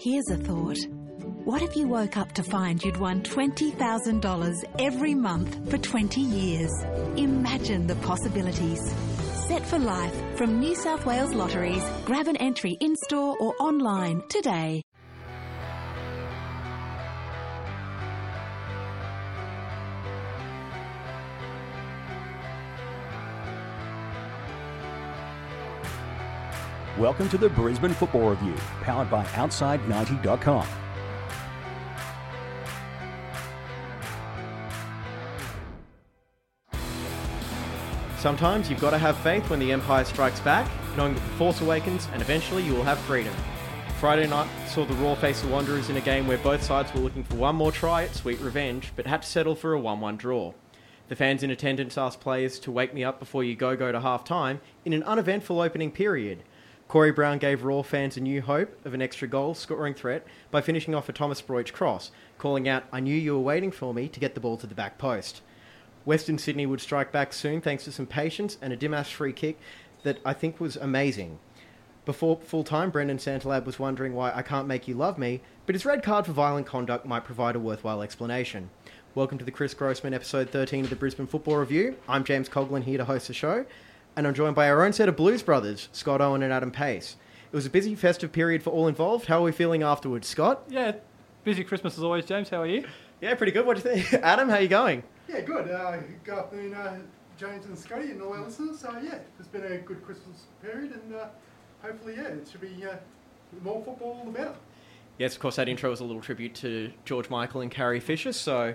Here's a thought. What if you woke up to find you'd won $20,000 every month for 20 years? Imagine the possibilities. Set for life from New South Wales Lotteries. Grab an entry in store or online today. Welcome to the Brisbane Football Review, powered by Outside90.com. Sometimes you've got to have faith when the Empire strikes back, knowing that the Force awakens and eventually you will have freedom. Friday night saw the Roar face the Wanderers in a game where both sides were looking for one more try at sweet revenge, but had to settle for a 1 1 draw. The fans in attendance asked players to wake me up before you go go to half time in an uneventful opening period. Corey Brown gave Roar fans a new hope of an extra goal scoring threat by finishing off a Thomas Broich cross, calling out, I knew you were waiting for me to get the ball to the back post. Western Sydney would strike back soon thanks to some patience and a Dimas free kick that I think was amazing. Before full time, Brendon Santalab was wondering why I can't make you love me, but his red card for violent conduct might provide a worthwhile explanation. Welcome to the Chris Grossman episode 13 of the Brisbane Football Review. I'm James Coughlin here to host the show, and I'm joined by our own set of Blues brothers, Scott Owen and Adam Pace. It was a busy festive period for all involved. How are we feeling afterwards, Scott? Yeah, busy Christmas as always, James. How are you? Yeah, pretty good. What do you think? Adam, how are you going? Yeah, good. Uh, good afternoon, uh, James and Scotty and all our listeners. So yeah, it's been a good Christmas period, and uh, hopefully, yeah, it should be uh, more football the better. Yes, of course, that intro was a little tribute to George Michael and Carrie Fisher. So,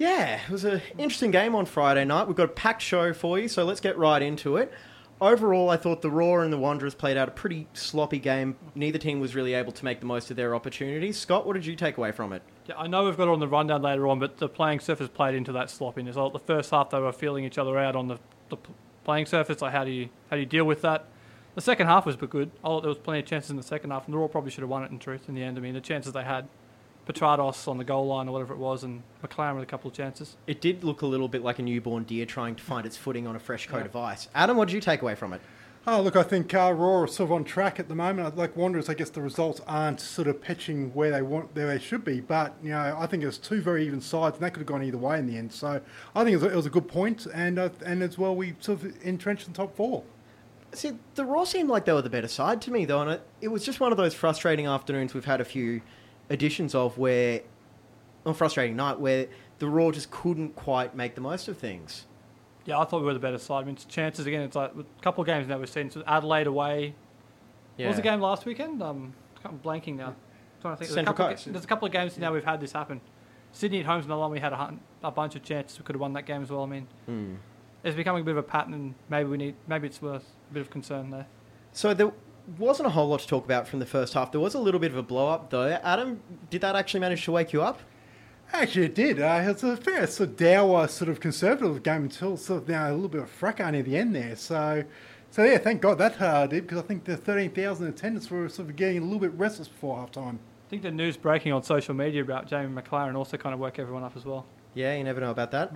yeah, it was an interesting game on Friday night. We've got a packed show for you, so let's get right into it. Overall, I thought the Roar and the Wanderers played out a pretty sloppy game. Neither team was really able to make the most of their opportunities. Scott, what did you take away from it? Yeah, I know we've got it on the rundown later on, but the playing surface played into that sloppiness. The first half, they were feeling each other out on the, the playing surface. Like, how do you how do you deal with that? The second half was good. Oh, there was plenty of chances in the second half, and the Roar probably should have won it. In truth, in the end, I mean, the chances they had, Petrados on the goal line or whatever it was, and Maclaren with a couple of chances. It did look a little bit like a newborn deer trying to find its footing on a fresh coat Yeah. of ice. Adam, what did you take away from it? Oh, look, I think uh, Roar are sort of on track at the moment. Like Wanderers, I guess the results aren't sort of pitching where they want, where they should be. But you know, I think it was two very even sides, and that could have gone either way in the end. So I think it was a, it was a good point, and uh, and as well, we sort of entrenched in top four. See, the Roar seemed like they were the better side to me, though, and it, it was just one of those frustrating afternoons we've had a few editions of where, or frustrating night, where the Roar just couldn't quite make the most of things. Yeah, I thought we were the better side. I mean, it's chances again. It's like a couple of games now we've seen. So Adelaide away. What was the game last weekend? Um, I'm blanking now. trying to think. There's a, couple Coast. Of, there's a couple of games now we've had this happen. Sydney at home's another one. We had a, a bunch of chances. We could have won that game as well. I mean, Hmm. it's becoming a bit of a pattern, and maybe we need. Maybe it's worth a bit of concern there. So there wasn't a whole lot to talk about from the first half. There was a little bit of a blow up, though. Adam, did that actually manage to wake you up? Actually, it did. Uh, it was a fair sort of dour, sort of conservative game until sort of you know, a little bit of fracas near the end there. So, so yeah, thank God that uh, did because I think the thirteen thousand attendants were sort of getting a little bit restless before half time. I think the news breaking on social media about Jamie Maclaren also kind of woke everyone up as well. Yeah, you never know about that.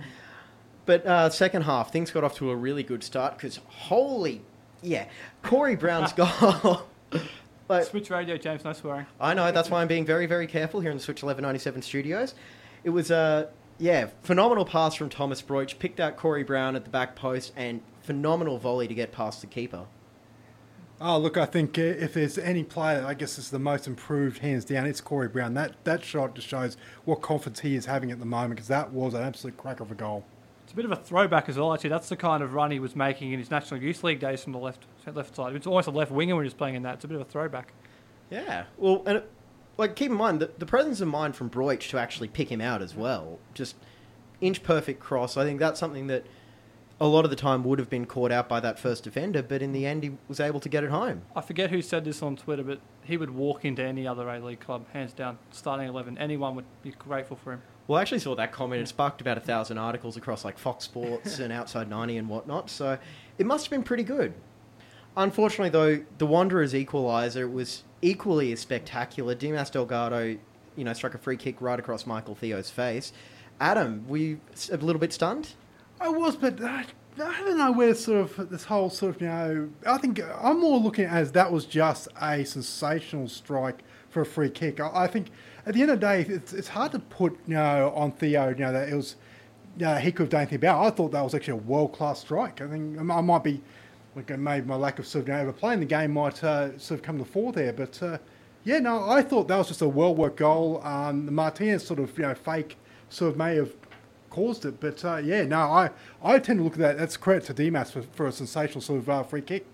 But uh, second half, things got off to a really good start because holy, yeah, Corey Brown's goal. like, Switch radio, James. No swearing. I know that's why I'm being very, very careful here in the Switch 1197 studios. It was a yeah phenomenal pass from Thomas Broich, picked out Corey Brown at the back post, and phenomenal volley to get past the keeper. Oh, look, I think uh, if there's any player, I guess is the most improved, hands down, it's Corey Brown. That that shot just shows what confidence he is having at the moment because that was an absolute crack of a goal. A bit of a throwback as well. Actually, that's the kind of run he was making in his National Youth League days from the left left side. It's almost a left winger when he was playing in that. It's a bit of a throwback. Yeah, well, and it, like keep in mind the, the presence of mind from Broich to actually pick him out as well. Just inch perfect cross. I think that's something that a lot of the time would have been caught out by that first defender, but in the end he was able to get it home. I forget who said this on Twitter, but he would walk into any other A League club, hands down, starting eleven. Anyone would be grateful for him. Well, I actually saw that comment. It sparked about a thousand articles across like Fox Sports and Outside 90 and whatnot. So it must have been pretty good. Unfortunately, though, the Wanderers' equaliser was equally as spectacular. Dimas Delgado, you know, struck a free kick right across Michael Theo's face. Adam, were you s- a little bit stunned? I was, but uh, I don't know where sort of this whole sort of you know. I think I'm more looking at it as that was just a sensational strike for a free kick. I, I think at the end of the day, it's, it's hard to put you know on Theo. You know that it was. Yeah, he could have done anything about. It. I thought that was actually a world class strike. I think I might be, like maybe my lack of sort of you know, the game might uh, sort of come to the fore there. But uh, yeah, no, I thought that was just a well worked goal. Um, the Martinez sort of you know fake sort of may have caused it, but uh, yeah, no, I I tend to look at that. That's credit to Dimas for, for a sensational sort of uh, free kick.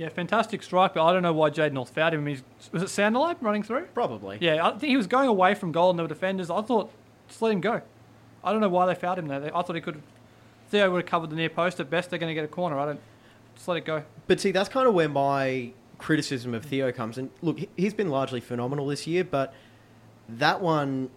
Yeah, fantastic strike, but I don't know why Jade North fouled him. He's, was it Santalab running through? Probably. Yeah, I think he was going away from goal and there were defenders. I thought, just let him go. I don't know why they fouled him there. I thought he could. Theo would have covered the near post. At best, they're going to get a corner. I don't. Just let it go. But see, that's kind of where my criticism of Theo comes. And look, he- he's been largely phenomenal this year, but that one,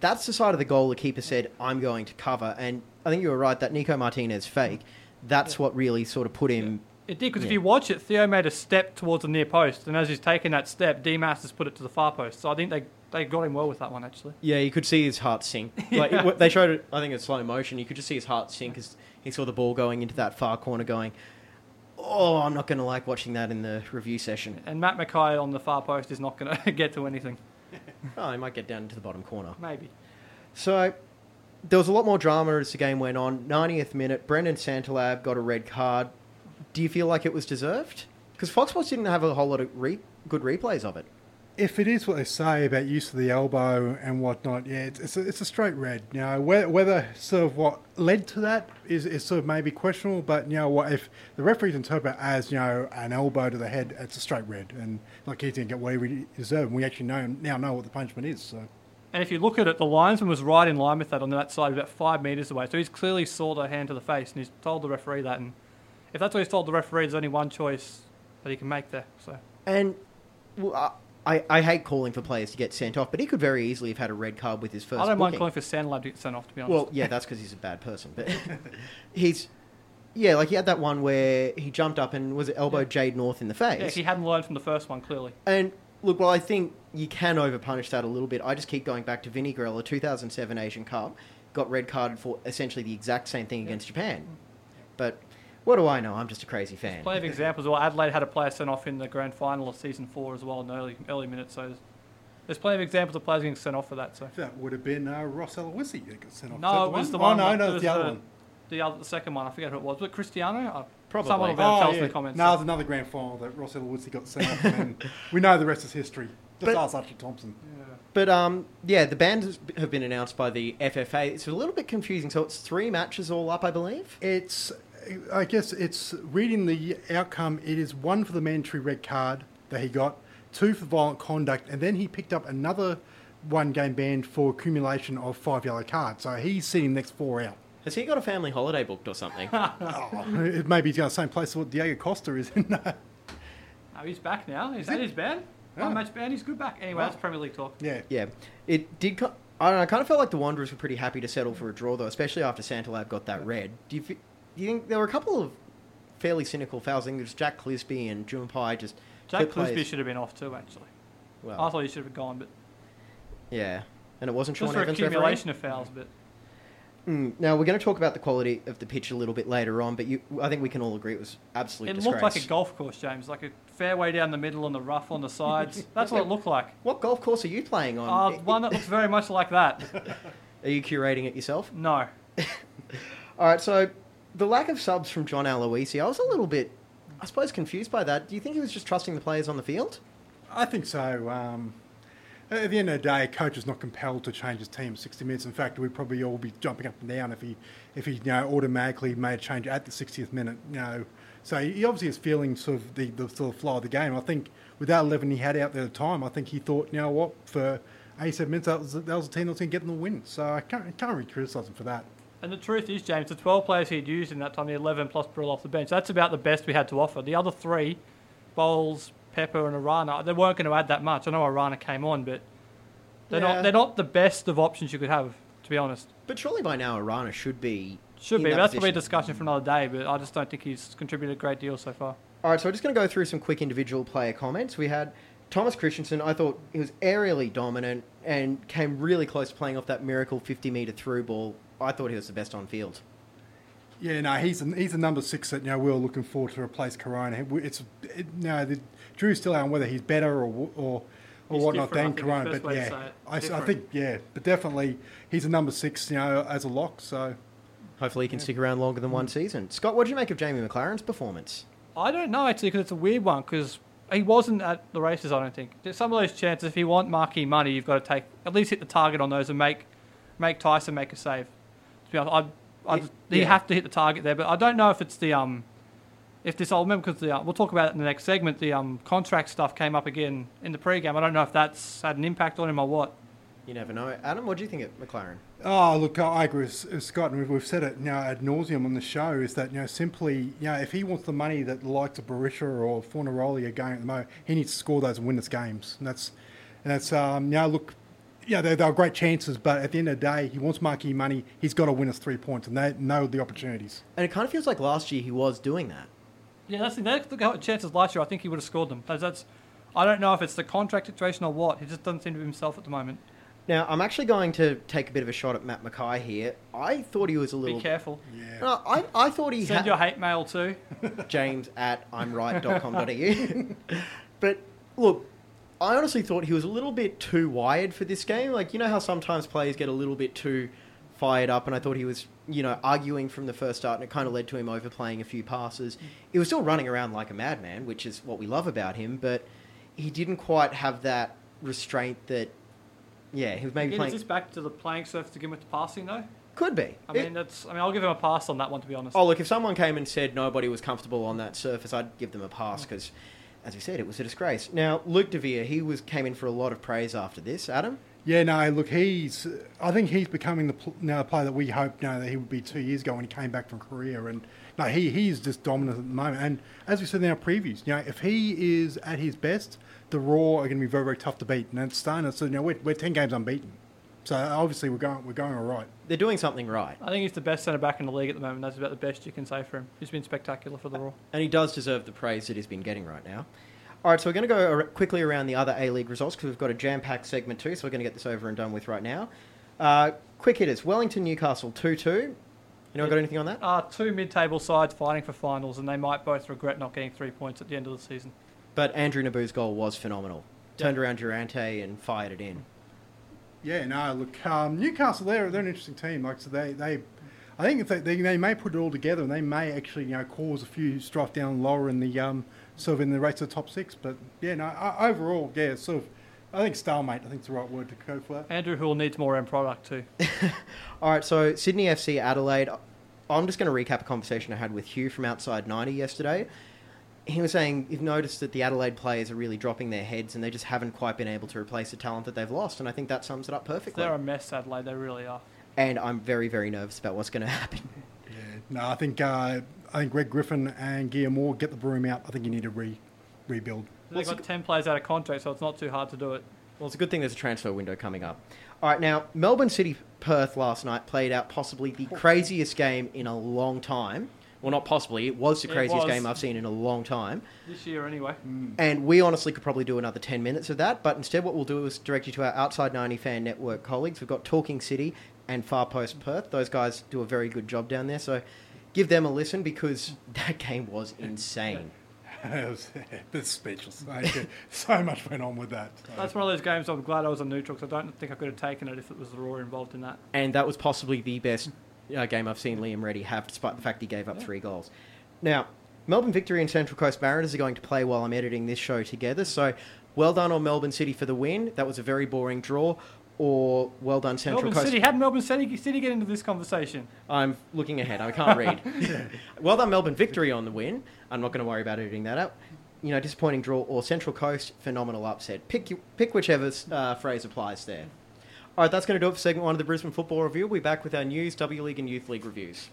that's the side of the goal the keeper said, I'm going to cover. And I think you were right, that Nico Martinez fake, that's what really sort of put him. It did because if you watch it, Theo made a step towards the near post, and as he's taking that step, Dimas has put it to the far post. So I think they they got him well with that one actually. Yeah, you could see his heart sink. Like Yeah. it- they showed it, I think, in slow motion. You could just see his heart sink as he saw the ball going into that far corner, going, "Oh, I'm not going to like watching that in the review session." And Matt McKay on the far post is not going to get to anything. Oh, he might get down to the bottom corner. Maybe. So there was a lot more drama as the game went on. 90th minute, Brendon Santalab got a red card. Do you feel like it was deserved? Because Fox Sports didn't have a whole lot of re- good replays of it. If it is what they say about use of the elbow and whatnot, yeah, it's, it's, a, it's a straight red. You know, whether, whether sort of what led to that is, is sort of maybe questionable, but you know what, if the referees interpret it as you know an elbow to the head, it's a straight red, and like he didn't get what he deserved. And we actually know now know what the punishment is. So And if you look at it, the linesman was right in line with that on that side, about five metres away. So he's clearly saw the hand to the face, and he's told the referee that. And if that's what he's told the referee, there's only one choice that he can make there. So And well, I, I hate calling for players to get sent off, but he could very easily have had a red card with his first I don't mind booking. calling for Sandlab to get sent off. To be honest. Well, yeah, that's because he's a bad person. But he's, yeah, like he had that one where he jumped up and was it elbowed Jade North in the face. yeah, he hadn't learned from the first one clearly. And look, well, I think you can overpunish that a little bit. I just keep going back to Vinnie Grella, 2007 Asian Cup, got red carded for essentially the exact same thing against Japan. But what do I know? I'm just a crazy fan. Plenty of examples. Well, Adelaide had a player sent off in the grand final of season four as well in the early early minutes. So there's, there's plenty of examples of players getting sent off for that. So that would have been uh, Ross Aloisi that got sent off. No, it was the Oh, one. no, no, it the other one. The other, the second one. I forget who it was. Was it Cristiano? Uh, Probably. Someone will be able Oh, tell us in the comments. No, it was another grand final that Ross Aloisi got sent off, and we know the rest is history. Just But- ask Archie Thompson. Yeah. But um, yeah, the bans have been announced by the FFA. It's a little bit confusing. So it's three matches all up, I believe. It's, I guess it's reading the outcome. It is one for the mandatory red card that he got, two for violent conduct, and then he picked up another one game ban for accumulation of five yellow cards. So he's sitting next four out. Has he got a family holiday booked or something? Oh, maybe he's going to the same place as what Diego Costa is in. Oh, he's back now. Is, that his ban? Yeah. One match ban. He's good back. Anyway, that's Premier League talk. yeah. yeah, it did. Co- I don't know. I kind of felt like the Wanderers were pretty happy to settle for a draw, though, especially after Santalab got that red. Do you, fe- do you think there were a couple of fairly cynical fouls? I think there's Jack Clisby and Jumpai just. Jack Clisby should have been off too. Actually, Well, I thought he should have gone, but yeah, and it wasn't Sean just for Evans accumulation refereeing? of fouls. But Mm, now we're going to talk about the quality of the pitch a little bit later on, but you, I think we can all agree it was absolutely. it disgrace. looked like a golf course, James, like a fairway down the middle and the rough on the sides. That's what it looked like. What golf course are you playing on? Uh, one that looks very much like that. Are you curating it yourself? No. All right, so the lack of subs from John Aloisi, I was a little bit, I suppose, confused by that. Do you think he was just trusting the players on the field? I think so. Um, at the end of the day, a coach is not compelled to change his team 60 minutes. In fact, we'd probably all be jumping up and down if he, if he, you know, automatically made a change at the 60th minute. You know, so he obviously is feeling sort of the, the sort of flow of the game. I think with that 11 he had out there at the time, I think he thought, you know what, for 87 minutes that was, that was a team that was going to get them the win. So I can't, I can't really criticise him for that. And the truth is, James, the 12 players he'd used in that time, the 11 plus Brill off the bench, that's about the best we had to offer. The other three, Bowles, Pepper, and Arana, they weren't going to add that much. I know Arana came on, but they're Yeah. not they're not the best of options you could have, to be honest. But surely by now Arana should be. Should be. that That's probably a discussion for another day, but I just don't think he's contributed a great deal so far. All right, so we're just going to go through some quick individual player comments. We had Thomas Kristensen. I thought he was aerially dominant and came really close to playing off that miracle 50 metre through ball. I thought he was the best on field. Yeah, no, he's a, he's a number six that you know we're looking forward to replace Corona. It's it, no, the jury's still out on whether he's better or or or whatnot than different, I think, is Corona. But yeah. I, I think yeah, but definitely he's a number six, you know, as a lock. So Hopefully, he can stick around longer than one mm. season. Scott, what did you make of Jamie Maclaren's performance? I don't know actually because it's a weird one because he wasn't at the races. I don't think. Some of those chances. If you want marquee money, you've got to take at least hit the target on those and make make Tyson make a save. To be honest, I, I It- you yeah. have to hit the target there, but I don't know if it's the um. If this, I'll remember because the, uh, we'll talk about it in the next segment. The um, contract stuff came up again in the pre-game. I don't know if that's had an impact on him or what. You never know. Adam, what do you think of Maclaren? Oh, look, I agree with with Scott, and we've, we've said it you know, ad nauseum on the show. Is that you know simply you know if he wants the money that the likes of Berisha or Fornaroli are going at the moment, he needs to score those and win us games. And that's and that's um, you know look, yeah, they're, they're great chances, but at the end of the day, he wants marquee money. He's got to win us three points, and they know the opportunities. And it kind of feels like last year he was doing that. Yeah, that's the that's the chances last year. I think he would have scored them. That's, that's I don't know if it's the contract situation or what. He just doesn't seem to be himself at the moment. Now, I'm actually going to take a bit of a shot at Matt McKay here. I thought he was a little. Be careful. Yeah. No, I, I thought he Send had your hate mail too. James at imright.com.au. but look, I honestly thought he was a little bit too wired for this game. Like, you know how sometimes players get a little bit too fired up, and I thought he was, you know, arguing from the first start, and it kind of led to him overplaying a few passes. Mm. He was still running around like a madman, which is what we love about him, but he didn't quite have that restraint that, yeah, he was maybe Again, is this back to the playing surface to begin with the passing though? Could be. I It- mean, that's. I mean, I'll give him a pass on that one to be honest. Oh, look, if someone came and said nobody was comfortable on that surface, I'd give them a pass mm. because, as we said, it was a disgrace. Now, Luke DeVere, he was came in for a lot of praise after this. Adam? Yeah, no, look, he's. I think he's becoming the pl- now a player that we hoped now that he would be two years ago when he came back from Korea, and no, he he's just dominant at the moment. And as we said in our previews, you know, if he is at his best, the Roar are going to be very very tough to beat. And it's starting. So you know, we're, we're ten games unbeaten. So obviously we're going we're going all right. They're doing something right. I think he's the best centre back in the league at the moment. That's about the best you can say for him. He's been spectacular for the Roar. And he does deserve the praise that he's been getting right now. All right, so we're going to go quickly around the other A League results because we've got a jam packed segment too, so we're going to get this over and done with right now. Uh, quick hitters Wellington, Newcastle 2 2. Anyone got anything on that? Uh, two mid-table sides fighting for finals, and they might both regret not getting three points at the end of the season. But Andrew Nabbout's goal was phenomenal. Turned around Durante and fired it in. Yeah, no, look, um, Newcastle, they're, they're an interesting team. Like, so they, they I think if they, they, they may put it all together and they may actually, you know, cause a few strife down lower in the, um, sort of in the race to the top six. But yeah, no, overall, yeah, it's sort of, I think stalemate, I think it's the right word to go for that. Andrew Hoole needs more end product too. All right, so Sydney FC Adelaide. I'm just going to recap a conversation I had with Hugh from Outside 90 yesterday. He was saying you've noticed that the Adelaide players are really dropping their heads and they just haven't quite been able to replace the talent that they've lost. And I think that sums it up perfectly. They're a mess, Adelaide. They really are. And I'm very, very nervous about what's going to happen. Yeah, no, I think, uh, I think Greg Griffin and Guillermo Amor get the broom out. I think you need to re, rebuild. They've got ten players out of contract, so it's not too hard to do it. Well, it's a good thing there's a transfer window coming up. All right, now, Melbourne City Perth last night played out possibly the craziest game in a long time. Well, not possibly, it was the It craziest was. game I've seen in a long time. This year, anyway. Mm. And we honestly could probably do another 10 minutes of that, but instead, what we'll do is direct you to our Outside 90 Fan Network colleagues. We've got Talking City and Far Post Perth. Those guys do a very good job down there, so give them a listen because that game was insane. It was it's speechless. Like, so much went on with that. So. That's one of those games I'm glad I was a neutral because I don't think I could have taken it if it was the Roar involved in that. And that was possibly the best uh, game I've seen Liam Reddy have, despite the fact he gave up three goals. Now, Melbourne Victory and Central Coast Mariners are going to play while I'm editing this show together, so well done on Melbourne City for the win. That was a very boring draw. Or well done, Central Melbourne Coast. City had Melbourne City, City get into this conversation. I'm looking ahead. I can't read. well done, Melbourne victory on the win. I'm not going to worry about editing that out. You know, disappointing draw or Central Coast phenomenal upset. Pick pick whichever uh, phrase applies there. All right, that's going to do it for segment one of the Brisbane Football Review. We'll be back with our news, W League, and Youth League reviews.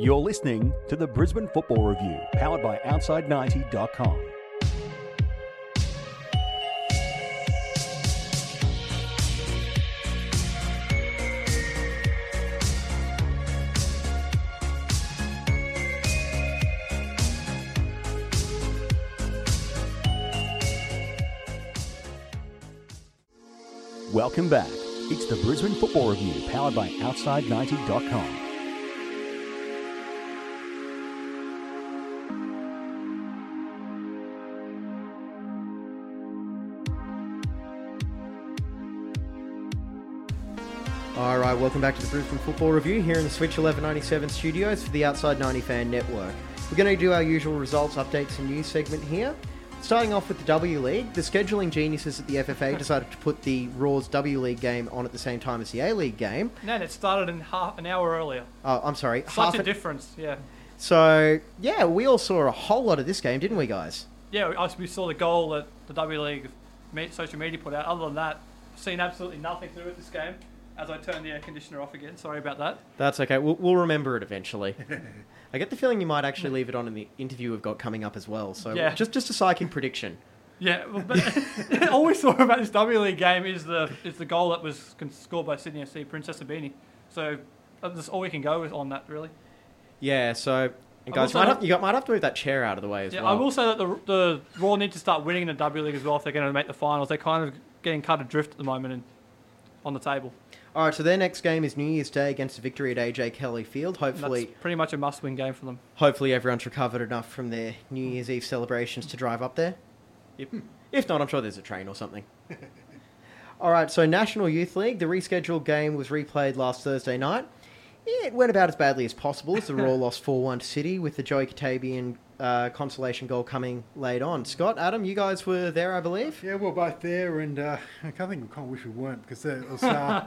You're listening to the Brisbane Football Review, powered by Outside90.com. Welcome back. It's the Brisbane Football Review, powered by Outside90.com. All right, welcome back to the Brisbane Football Review here in the Switch 1197 studios for the Outside 90 Fan Network. We're going to do our usual results, updates, and news segment here. Starting off with the W League, the scheduling geniuses at the FFA decided to put the Roar's W League game on at the same time as the A League game. No, it started in half an hour earlier. Oh, I'm sorry, Such half a an- difference, yeah. So yeah, we all saw a whole lot of this game, didn't we, guys? Yeah, we- we saw the goal that the W League social media put out. Other than that, seen absolutely nothing to do with this game. As I turn the air conditioner off again, sorry about that. That's okay. We'll, we'll remember it eventually. I get the feeling you might actually leave it on in the interview we've got coming up as well. So Yeah. just just a psychic prediction. Yeah, well, but all we saw about this W League game is the is the goal that was con- scored by Sydney FC Princess Ibini. So uh, that's all we can go with on that, really. Yeah. So and guys, also might not- have, you got, might have to move that chair out of the way as well. Yeah, well. I will say that the the Roar need to start winning in the W League as well if they're going to make the finals. They're kind of getting cut adrift at the moment and on the table. All right. So their next game is New Year's Day against victory at AJ Kelly Field. Hopefully, That's pretty much a must-win game for them. hopefully everyone's recovered enough from their New Year's Eve celebrations to drive up there. If, if not, I'm sure there's a train or something. All right, so National Youth League, the rescheduled game was replayed last Thursday night. It went about as badly as possible as the Roar lost 4 1 to City with the Joey Katabian uh, consolation goal coming late on. Scott, Adam, you guys were there, I believe? Yeah, we we're both there, and uh, I can't think. Kind of wish we weren't because it was. Uh,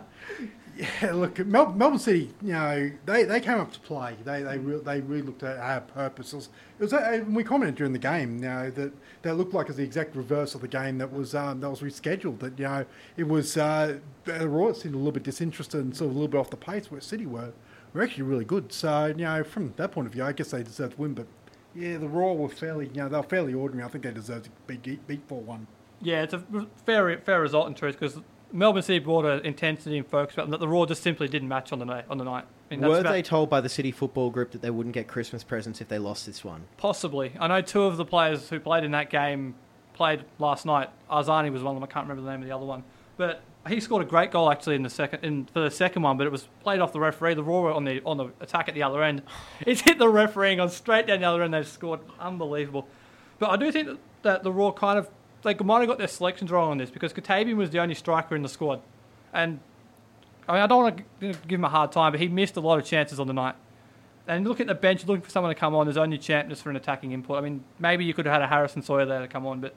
yeah, look, Mel- Melbourne City. You know, they, they came up to play. They they re- they really looked at our purpose. It was, it was uh, we commented during the game. You know that that looked like it was the exact reverse of the game that was um, that was rescheduled. That you know it was uh, the Royal seemed a little bit disinterested and sort of a little bit off the pace where City were. Were actually really good. So you know, from that point of view, I guess they deserved to win. But yeah, the Roar were fairly, you know, they were fairly ordinary. I think they deserved to be beat, beat 4 1. Yeah, it's a fair fair result in truth because Melbourne City brought an intensity and focus about them that the Roar just simply didn't match on the night. On the night, I mean, Were about- they told by the City Football Group that they wouldn't get Christmas presents if they lost this one? Possibly. I know two of the players who played in that game played last night. Arzani was one of them. I can't remember the name of the other one. But he scored a great goal actually in the second in for the second one, but it was played off the referee. The were on the on the attack at the other end. It's hit the referee and gone straight down the other end. They've scored. Unbelievable. But I do think that, the Roar kind of they might have got their selections wrong on this because Katavian was the only striker in the squad. And I mean I don't want to give him a hard time, but he missed a lot of chances on the night. And look at the bench, looking for someone to come on. There's only Champness for an attacking input. I mean, maybe you could have had a Harrison Sawyer there to come on, but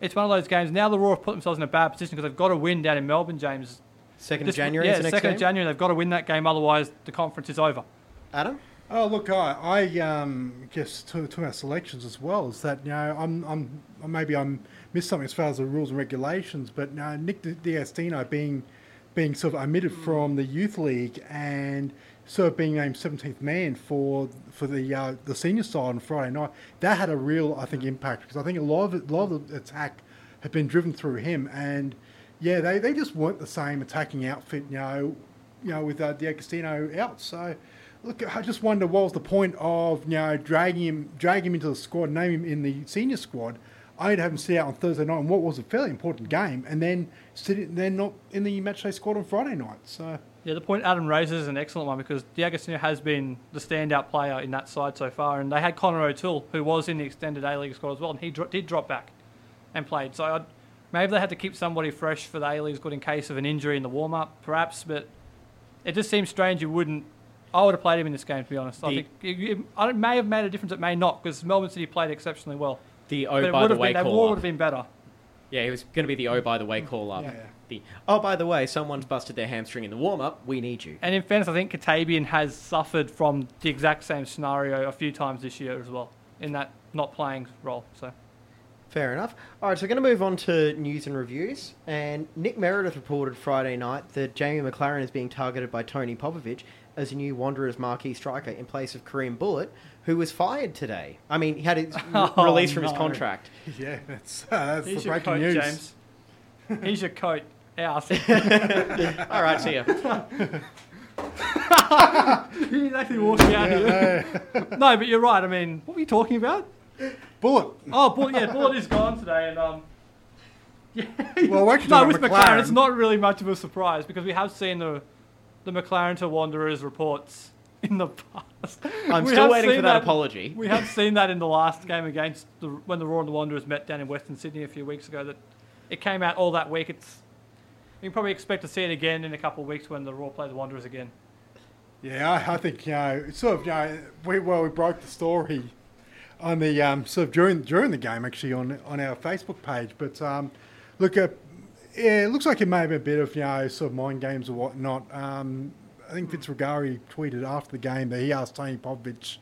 it's one of those games. Now the Roar have put themselves in a bad position because they've got to win down in Melbourne, James. Second This- of January yeah, is the second game? of January. They've got to win that game, otherwise the conference is over. Adam? Oh look, I, I um, guess to, to our selections as well is that you know I'm, I'm maybe I'm missed something as far as the rules and regulations, but uh, Nick Di- D'Agostino being being sort of omitted from the youth league and sort of being named 17th man for for the uh, the senior side on Friday night, that had a real I think impact because I think a lot of a lot of the attack had been driven through him and yeah they, they just weren't the same attacking outfit you know you know with uh, D'Agostino out so. Look, I just wonder what was the point of you know dragging him, dragging him into the squad, name him in the senior squad, only to have him sit out on Thursday night in what was a fairly important game, and then sit, then not in the matchday squad on Friday night. So Yeah, the point Adam raises is an excellent one because D'Agostino has been the standout player in that side so far, and they had Connor O'Toole, who was in the extended A League squad as well, and he dro- did drop back and played. So I'd, maybe they had to keep somebody fresh for the A League squad in case of an injury in the warm up, perhaps. But it just seems strange you wouldn't. I would have played him in this game, to be honest. I think it, it, it may have made a difference. It may not because Melbourne City played exceptionally well. The but oh it by the way been, call war up. would have been better. Yeah, it was going to be the oh by the way call up. Yeah, yeah. The oh by the way, someone's busted their hamstring in the warm up. We need you. And in fairness, I think Katabian has suffered from the exact same scenario a few times this year as well, in that not playing role. So Fair enough. All right, so we're going to move on to news and reviews. And Nick Meredith reported Friday night that Jamie Maclaren is being targeted by Tony Popovic as a new Wanderers marquee striker in place of Kerem Bulut, who was fired today. I mean, he had his Oh, release from his contract. yeah, that's uh, that's here's the your breaking coat, news. James. Here's your coat. Out. All right, see ya. He's actually walking out here. no, but you're right. I mean, what were you talking about? Bulut. Oh, Bulut, yeah, Bulut is gone today, and um, yeah. Well, we're actually no, talking with about Maclaren, Maclaren. it's not really much of a surprise because we have seen the the Maclaren to Wanderers reports in the past. I'm We still waiting for that, apology. We have seen that in the last game against the when the Roar and the Wanderers met down in Western Sydney a few weeks ago. That it came out all that week. It's You can probably expect to see it again in a couple of weeks when the Roar play the Wanderers again. Yeah, I, I think you know, sort of you know, we well we broke the story on the um, sort of during during the game actually on on our Facebook page. But um, look, uh, yeah, it looks like it may have been a bit of you know sort of mind games or whatnot. Um, I think Vince Rugari tweeted after the game that he asked Tony Popovic,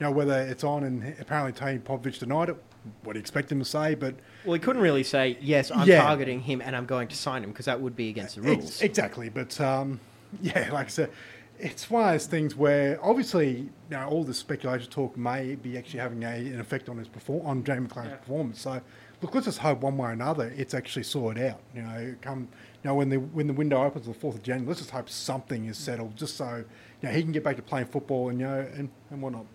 you know, whether it's on, and apparently Tony Popovic denied it. What do you expect him to say? But Well, he couldn't really say, yes, I'm Yeah. targeting him and I'm going to sign him because that would be against the Ex- rules. exactly, but um, yeah, like I said, it's one of those things where obviously you know all this speculation talk may be actually having a, an effect on his perform on Jamie Maclaren's Yeah. performance. So look, let's just hope one way or another it's actually sorted out. You know, come you know when the when the window opens on the fourth of January, let's just hope something is settled, just so you know he can get back to playing football and you know and, and whatnot.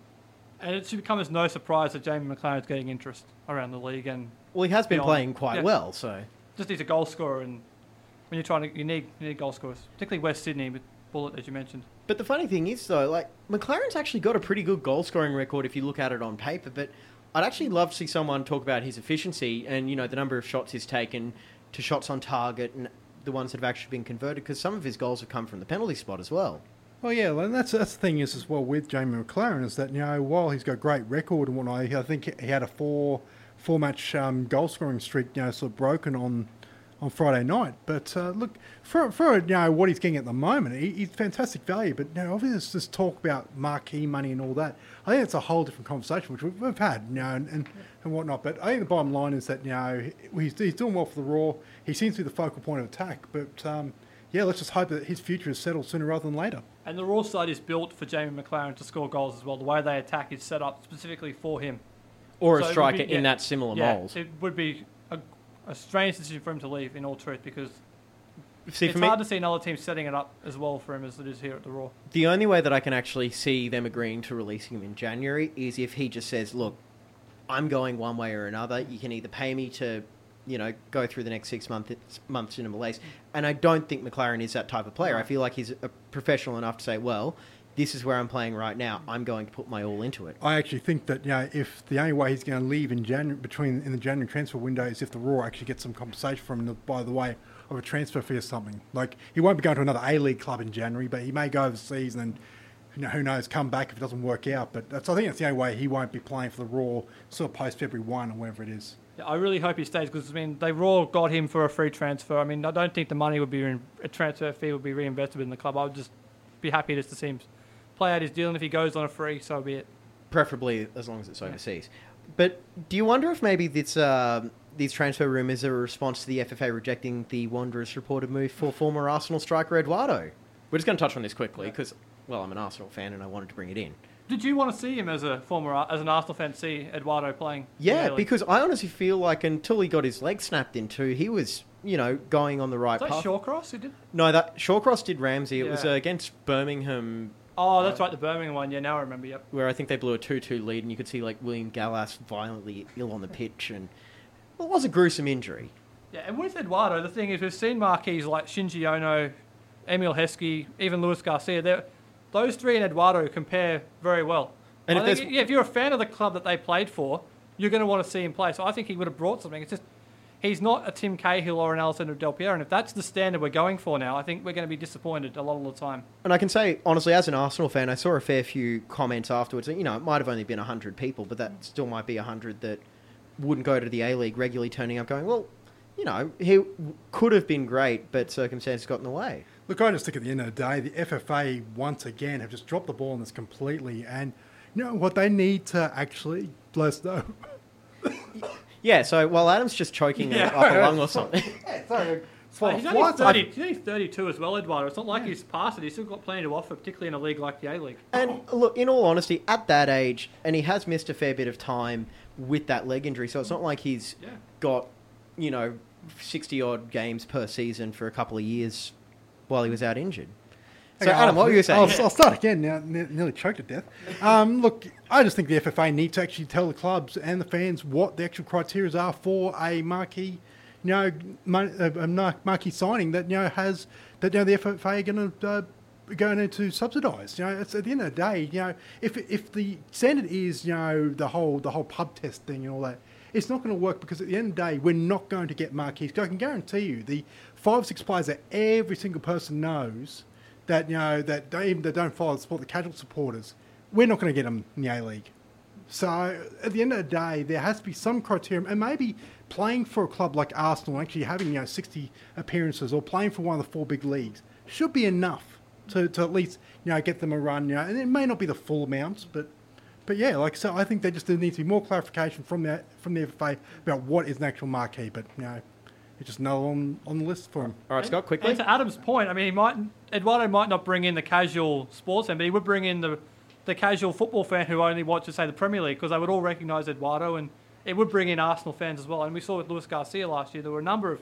And it should come as no surprise that Jamie Maclaren is getting interest around the league and Well, he has been Beyond- playing quite yeah. well, so. just he's a goal scorer. And when you're trying to, you need you need goal scorers, particularly West Sydney with Bulut as you mentioned. But the funny thing is, though, like Maclaren's actually got a pretty good goal scoring record if you look at it on paper. But I'd actually love to see someone talk about his efficiency and you know the number of shots he's taken to shots on target and the ones that have actually been converted because some of his goals have come from the penalty spot as well. Well, yeah, and that's that's the thing is as well with Jamie Maclaren is that you know while he's got a great record and whatnot, I think he had a four four match um, goal scoring streak, you know, sort of broken on on Friday night. But uh, look for for you know what he's getting at the moment, he, he's fantastic value. But you know, obviously, this talk about marquee money and all that, I think it's a whole different conversation which we've, we've had, you know, and, and and whatnot. But I think the bottom line is that you know he's, he's doing well for the Roar. He seems to be the focal point of attack, but. Um, yeah, let's just hope that his future is settled sooner rather than later. And the Roar side is built for Jamie Maclaren to score goals as well. The way they attack is set up specifically for him. Or So a striker be- in that similar yeah, mould. It would be a, strange decision for him to leave, in all truth, because See, it's me, hard to see another team setting it up as well for him as it is here at the Roar. the only way that I can actually see them agreeing to releasing him in January is if he just says, "Look, I'm going one way or another. You can either pay me to, you know, go through the next six months months in a Malaise." And I don't think Maclaren is that type of player. I feel like he's a professional enough to say, "Well, this is where I'm playing right now. I'm going to put my all into it." I actually think that you know if the only way he's going to leave in January between in the January transfer window is if the Roar actually gets some compensation from him by the way of a transfer fee or something. Like he won't be going to another A League club in January, but he may go overseas and you know who knows come back if it doesn't work out. But that's I think that's the only way he won't be playing for the Roar sort of post February one or whatever it is. Yeah, I really hope he stays because I mean they Roar got him for a free transfer. I mean I don't think the money would be re- a transfer fee would be reinvested in the club. I would just be happy just to see him play out his deal, and if he goes on a free, so be it. preferably as long as it's overseas. But do you wonder if maybe this, um these transfer rumours are a response to the FFA rejecting the Wanderers reported move for former Arsenal striker Eduardo? We're just going to touch on this quickly because, well, I'm an Arsenal fan and I wanted to bring it in. Did you want to see him as a former as an Arsenal fan see Eduardo playing? Yeah, really? because I honestly feel like until he got his leg snapped into, he was, you know, going on the right was that path. Shawcross who did? No, that Shawcross did Ramsey. It was uh, against Birmingham, Oh, uh, that's right, the Birmingham one. Yeah, now I remember. Yep. where I think they blew a 2-2 lead, and you could see like William Gallas violently ill on the pitch, and well, it was a gruesome injury. Yeah, and with Eduardo, the thing is, we've seen marquees like Shinji Ono, Emile Heskey, even Luis Garcia. They're, those three and Eduardo compare very well. And I if think, yeah, if you're a fan of the club that they played for, you're going to want to see him play. So I think he would have brought something. It's just he's not a Tim Cahill or an Alessandro Del Piero, and if that's the standard we're going for now, I think we're going to be disappointed a lot of the time. And I can say, honestly, as an Arsenal fan, I saw a fair few comments afterwards. You know, it might have only been 100 people, but that still might be 100 that wouldn't go to the A League regularly turning up going, well, you know, he could have been great, but circumstances got in the way. Look, I just think at the end of the day, the FFA once again have just dropped the ball on this completely, and you know what they need to actually bless us know. Yeah, so while Adam's just choking Yeah. up a lung or something. Yeah, sorry, But he's only 30, he's only 32 as well, Eduardo. It's not like he's past it. He's still got plenty to offer, particularly in a league like the A League. And look, in all honesty, at that age, and he has missed a fair bit of time with that leg injury, so it's not like he's Yeah. got, you know, 60 odd games per season for a couple of years while he was out injured. So, Adam, what were you saying? I'll, I'll start again. Now, ne- nearly choked to death. Um, look, I just think the FFA need to actually tell the clubs and the fans what the actual criteria are for a marquee, you know, mar- a marquee signing that you know has that you know the FFA are going to. Uh, going to subsidise, you know. It's at the end of the day, you know, if if the standard is, you know, the whole the whole pub test thing and all that, it's not going to work because at the end of the day, we're not going to get marquees. I can guarantee you, the five or six players that every single person knows that you know that they, even that don't follow the sport, the casual supporters, we're not going to get them in the A League. So at the end of the day, there has to be some criteria, and maybe playing for a club like Arsenal, actually having you know 60 appearances, or playing for one of the four big leagues, should be enough to, to at least you know get them a run. You know, and it may not be the full amounts, but but yeah, like so, I think there just needs to be more clarification from the from the FFA about what is an actual marquee. But you know, it's just no on on the list for him. All right, Scott, quickly. And to Adam's point, I mean, he might Eduardo might not bring in the casual sports fan, but he would bring in the the casual football fan who only watches, say, the Premier League, because they would all recognise Eduardo, and it would bring in Arsenal fans as well. And we saw with Luis Garcia last year, there were a number of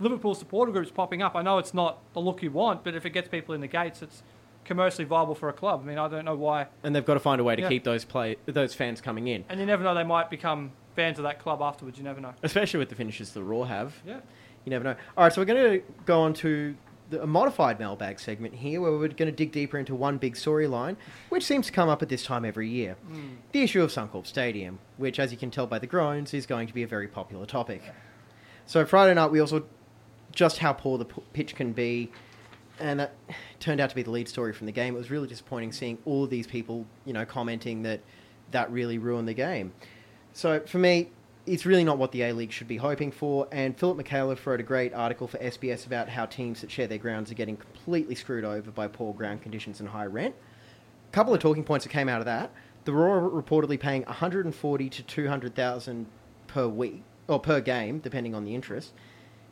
Liverpool supporter groups popping up. I know it's not the look you want, but if it gets people in the gates, it's commercially viable for a club. I mean, I don't know why. And they've got to find a way to Yeah. keep those play those fans coming in, And you never know, they might become fans of that club afterwards. You never know. especially with the finishes the Roar have. Yeah. You never know. All right, so we're going to go on to the, a modified mailbag segment here, where we're going to dig deeper into one big storyline, which seems to come up at this time every year: hmm. the issue of Suncorp Stadium, which, as you can tell by the groans, is going to be a very popular topic. So Friday night, we also just how poor the p- pitch can be, and that turned out to be the lead story from the game. It was really disappointing seeing all of these people, you know, commenting that that really ruined the game. So for me, it's really not what the A League should be hoping for. And Philip Micallef wrote a great article for SBS about how teams that share their grounds are getting completely screwed over by poor ground conditions and high rent. A couple of talking points that came out of that: the Roar reportedly paying 140 to 200,000 per week or per game, depending on the interest.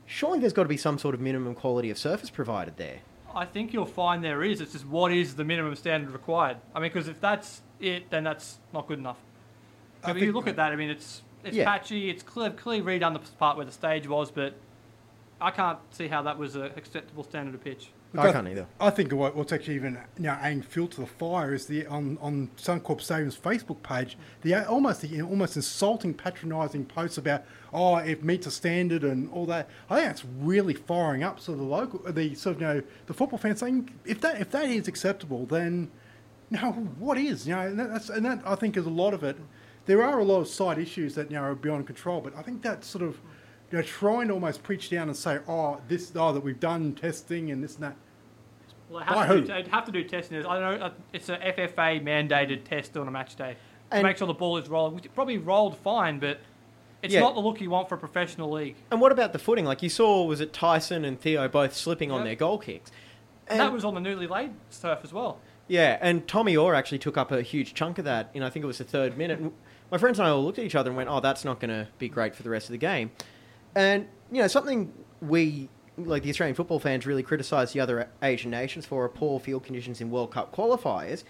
Surely there's got to be some sort of minimum quality of surface provided there. I think you'll find there is. It's just what is the minimum standard required? I mean, because if that's it, then that's not good enough. I If you look at that, I mean, it's it's Yeah. patchy. It's clear, clearly redone the part where the stage was, but I can't see how that was an acceptable standard of pitch. I can't either. I think what, what's actually even you know, adding fuel to the fire is the on on Suncorp Stadium's Facebook page the almost the almost insulting, patronising posts about oh it meets a standard and all that. I think that's really firing up sort of the local the sort of you know the football fans saying if that if that is acceptable then you know what is you know and that's and that I think is a lot of it. There are a lot of side issues that you know are beyond control, but I think that sort of you know trying to almost preach down and say oh this oh that we've done testing and this and that. Well, they By have, to do, they'd have to do testing. I don't know. uh, It's a FFA mandated test on a match day to And- make sure the ball is rolling. Which it probably rolled fine, but it's Yeah. not the look you want for a professional league. And what about the footing? Like you saw, was it Tyson and Theo both slipping on their goal kicks? And that was on the newly laid turf as well. Yeah, and Tommy Oar actually took up a huge chunk of that. In I think it was the third minute. And my friends and I all looked at each other and went, "Oh, that's not going to be great for the rest of the game." And you know, something we like the Australian football fans really criticise the other Asian nations for are poor field conditions in World Cup qualifiers.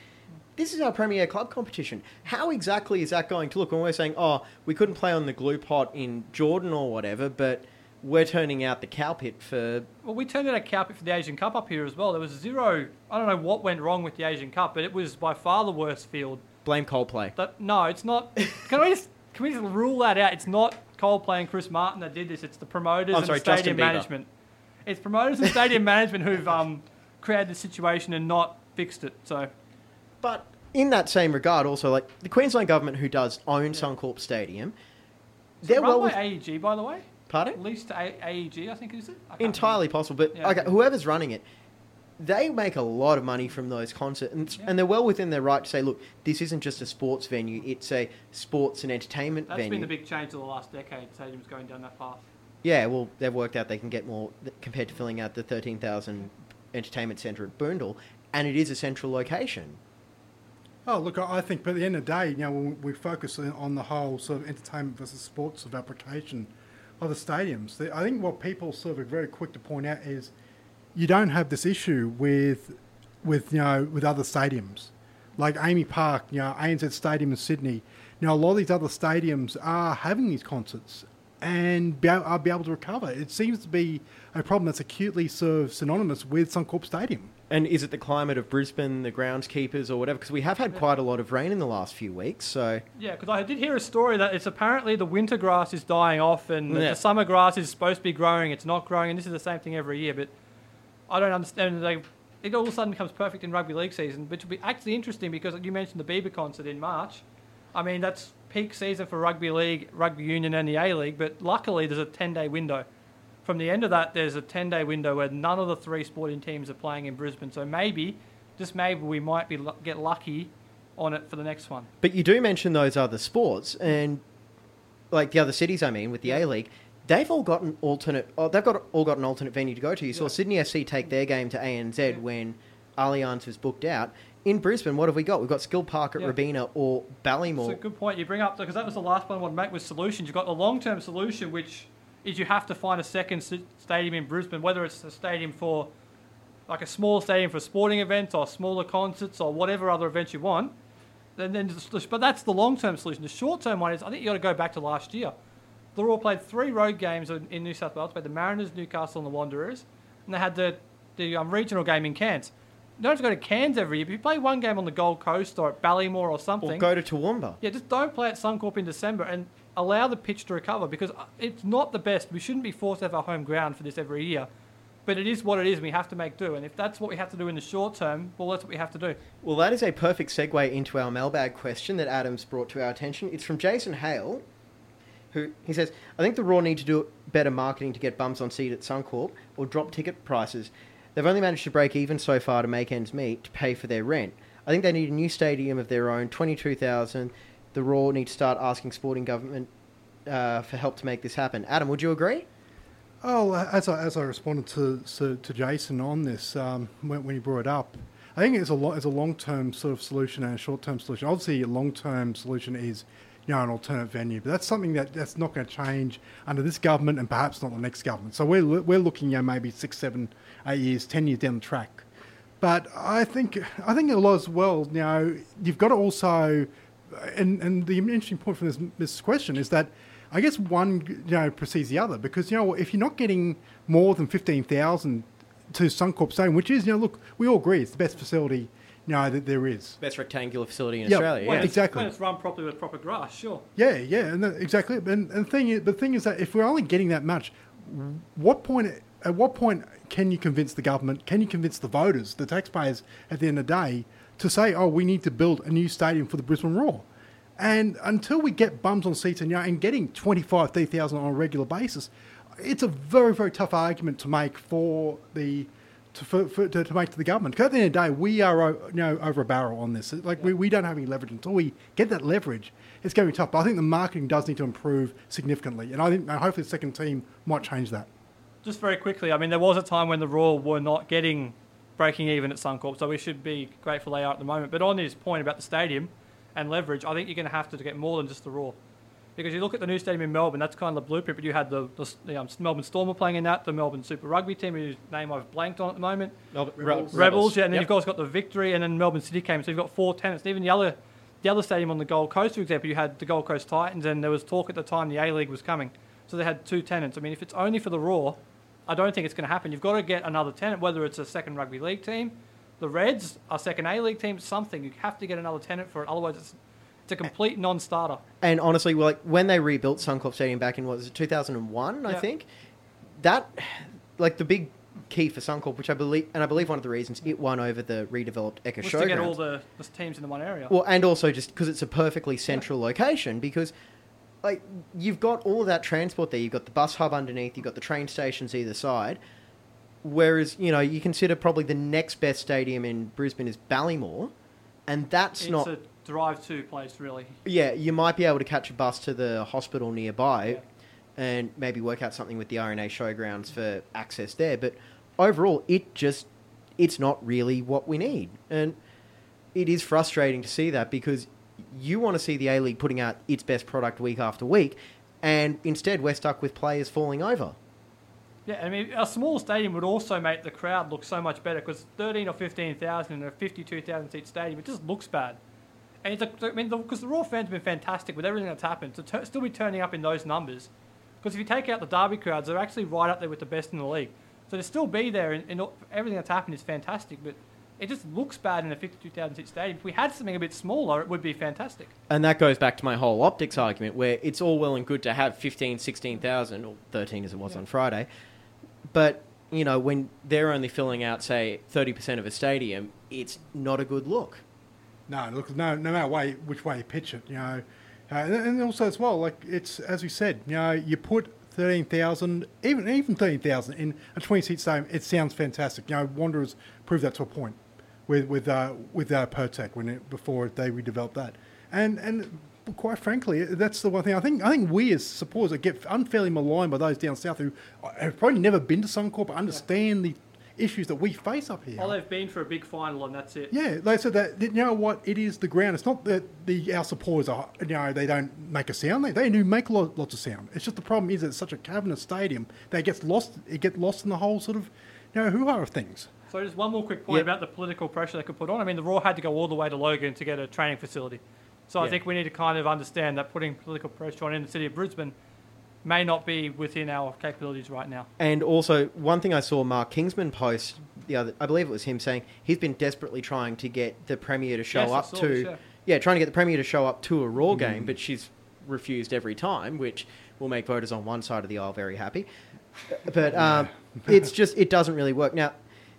This is our premier club competition. How exactly is that going to look when we're saying, "Oh, we couldn't play on the glue pot in Jordan or whatever," but we're turning out the cow pit for Well, we turned out a carpet for the Asian Cup up here as well. There was zero. I don't know what went wrong with the Asian Cup, but it was by far the worst field. blame Coldplay. That no, it's not. Can we just can we just rule that out? It's not Coldplay and Chris Martin that did this. It's the promoters I'm and sorry, stadium Justin Bieber. management. It's promoters and stadium management who've um, created the situation and not fixed it. So But in that same regard, also like the Queensland government, who does own Suncorp Stadium, they're run well by with, AEG, by the way. Pardon Leased to A- AEG, I think is it? I can't entirely possible. But Yeah. okay, whoever's running it, they make a lot of money from those concerts, and, Yeah. and they're well within their right to say, look, this isn't just a sports venue; it's a sports and entertainment. That's venue. That's been the big change of the last decade. Stadiums going down that path. Yeah, well, they've worked out they can get more compared to filling out the thirteen thousand entertainment centre at Boondall, and it is a central location. Oh, look, I I think, but at the end of the day, you know, we focus on- on the whole sort of entertainment versus sports of application of the stadiums, I think what people sort of are very quick to point out is you don't have this issue with, with you know, with other stadiums. Like AAMI Park, you know, ANZ Stadium in Sydney. Know, a lot of these other stadiums are having these concerts and be, are be able to recover. It seems to be a problem that's acutely sort of synonymous with Suncorp Stadium. And is it the climate of Brisbane, the groundskeepers, or whatever? Because we have had quite a lot of rain in the last few weeks, so Yeah, because I did hear a story that it's apparently the winter grass is dying off and Yeah. the summer grass is supposed to be growing. It's not growing, and this is the same thing every year. But I don't understand. They, it all of a sudden becomes perfect in rugby league season, which will be actually interesting because you mentioned the Bieber concert in March. I mean, that's peak season for rugby league, rugby union, and the A League, but luckily there's a 10 day window. From the end of that, there's a 10 day window where none of the three sporting teams are playing in Brisbane. So maybe, just maybe, we might be get lucky on it for the next one. But you do mention those other sports, and like the other cities, I mean, with the A League, they've all got an alternate. Oh, they've got all got an alternate venue to go to. You saw Yeah. Sydney FC take their game to ANZ when Allianz was booked out. In Brisbane, what have we got? We've got Skilled Park at Yeah. Robina or Ballymore. It's a good point you bring up because that was the last one I wanted to make with solutions. You've got the long term solution, which is you have to find a second stadium in Brisbane, whether it's a stadium for like a small stadium for sporting events or smaller concerts or whatever other events you want. Then, then the- but that's the long term solution. The short term one is I think you got to go back to last year. The Roar played three road games in, in New South Wales. Played the Mariners, Newcastle, and the Wanderers, and they had the the um, regional game in Cairns. You don't have to go to Cairns every year. If you play one game on the Gold Coast or at Ballymore or something, or go to Toowoomba. yeah, just don't play at Suncorp in December and allow the pitch to recover because uh, it's not the best. We shouldn't be forced to have our home ground for this every year. But it is what it is. We have to make do. And if that's what we have to do in the short term, well, that's what we have to do. Well, that is a perfect segue into our mailbag question that Adams brought to our attention. It's from Jason Hale, who he says, "I think the Roar need to do better marketing to get bums on seat at Suncorp or drop ticket prices. They've only managed to break even so far to make ends meet to pay for their rent. I think they need a new stadium of their own, twenty-two thousand. The Roar need to start asking sporting government uh, for help to make this happen. Adam, would you agree? Oh, as I, as I responded to, to, to Jason on this um, when, when he brought it up, I think it's a it's a long term sort of solution and a short term solution. Obviously, a long term solution is you know an alternate venue, but that's something that, that's not going to change under this government and perhaps not the next government. So we're we're looking you know maybe six, seven, eight years, ten years down the track. But I think I think a lot as well. You know, you've got to also, and and the interesting point from this this question is that I guess one you know precedes the other because you know if you're not getting more than fifteen thousand to Suncorp Stadium, which is you know look we all agree it's the best facility you know that there is. Best rectangular facility in Yeah, Australia. When Yeah. it's- exactly. When it's run properly with proper grass, sure. Yeah, yeah, and that, exactly. And, and the thing is, the thing is that if we're only getting that much, what point? At what point can you convince the government? Can you convince the voters, the taxpayers, at the end of the day, to say, "Oh, we need to build a new stadium for the Brisbane Roar"? And until we get bums on seats and you know, and getting 25, 30,000 on a regular basis, it's a very, very tough argument to make for the to, for, for, to, to make to the government. Because at the end of the day, we are you know over a barrel on this. Like we, we don't have any leverage until we get that leverage. It's going to be tough. But I think the marketing does need to improve significantly, and I think uh, hopefully the second team might change that. Just very quickly, I mean, there was a time when the Roar were not getting breaking even at Suncorp, so we should be grateful they are at the moment. But on his point about the stadium and leverage, I think you're going to have to get more than just the Roar. Because you look at the new stadium in Melbourne, that's kind of the blueprint, but you had the, the, the um, Melbourne Storm were playing in that, the Melbourne Super Rugby team, whose name I've blanked on at the moment. Rebels. Rebels, yeah, and then Yep. you've guys got the Victory, and then Melbourne City came. So you've got four tenants. And even the other, the other stadium on the Gold Coast, for example, you had the Gold Coast Titans, and there was talk at the time the A League was coming. So they had two tenants. I mean, if it's only for the Roar, I don't think it's going to happen. You've got to get another tenant, whether it's a second rugby league team, the Reds, a second A League team, something. You have to get another tenant for it. Otherwise, it's, it's a complete non-starter. And honestly, like when they rebuilt Suncorp Stadium back in what was it, two thousand and one, I think, that like the big key for Suncorp, which I believe, and I believe one of the reasons it won over the redeveloped Ekka Show, to get all the, the teams in the one area. Well, and also just because it's a perfectly central location, because like you've got all of that transport there. You've got the bus hub underneath. You've got the train stations either side. Whereas you know you consider probably the next best stadium in Brisbane is Ballymore, and that's it's not a drive-to place, really. yeah, you might be able to catch a bus to the hospital nearby Yeah. and maybe work out something with the RNA showgrounds for access there. But overall, it just, it's not really what we need. And it is frustrating to see that because you want to see the A League putting out its best product week after week, and instead we're stuck with players falling over. Yeah, I mean, a small stadium would also make the crowd look so much better because 13 or 15,000 in a 52,000 seat stadium, it just looks bad. And it's I mean, because the, Roar fans have been fantastic with everything that's happened to still be turning up in those numbers. Because if you take out the Derby crowds, they're actually right up there with the best in the league. So to still be there and everything that's happened is fantastic, but it just looks bad in a 52,000 seat stadium. If we had something a bit smaller, it would be fantastic. And that goes back to my whole optics argument, where it's all well and good to have 15, 16,000, or 13 as it was Yeah. on Friday. But, you know, when they're only filling out, say, 30% of a stadium, it's not a good look. No, look, no, no matter way which way you pitch it, you know, Uh, and, and also as well, like it's as we said, you know, you put thirteen thousand, even even thirteen thousand in a twenty seat stadium. It sounds fantastic. You know, Wanderers proved that to a point with with uh, with uh, Pirtek when it, before they redeveloped that, and and quite frankly, that's the one thing I think. I think we as supporters get unfairly maligned by those down south who have probably never been to Suncorp but understand the issues that we face up here. Oh, they've been for a big final and that's it. Yeah, they said that you know what it is the ground. It's not that the our supporters are you know they don't make a sound. They they do make lot, lots of sound. It's just the problem is it's such a cavernous stadium that it gets lost. It gets lost in the whole sort of you know hoo of things. So just one more quick point Yep. about the political pressure they could put on. I mean, the Roar had to go all the way to Logan to get a training facility. So I Yeah. think we need to kind of understand that putting political pressure on in the city of Brisbane may not be within our capabilities right now. And also, one thing I saw Mark Kingsman post the other, I believe it was him saying he's been desperately trying to get the premier to show Yes, up to, this, yeah. yeah, trying to get the premier to show up to a Roar game, but she's refused every time, which will make voters on one side of the aisle very happy. But um, it's just it doesn't really work now.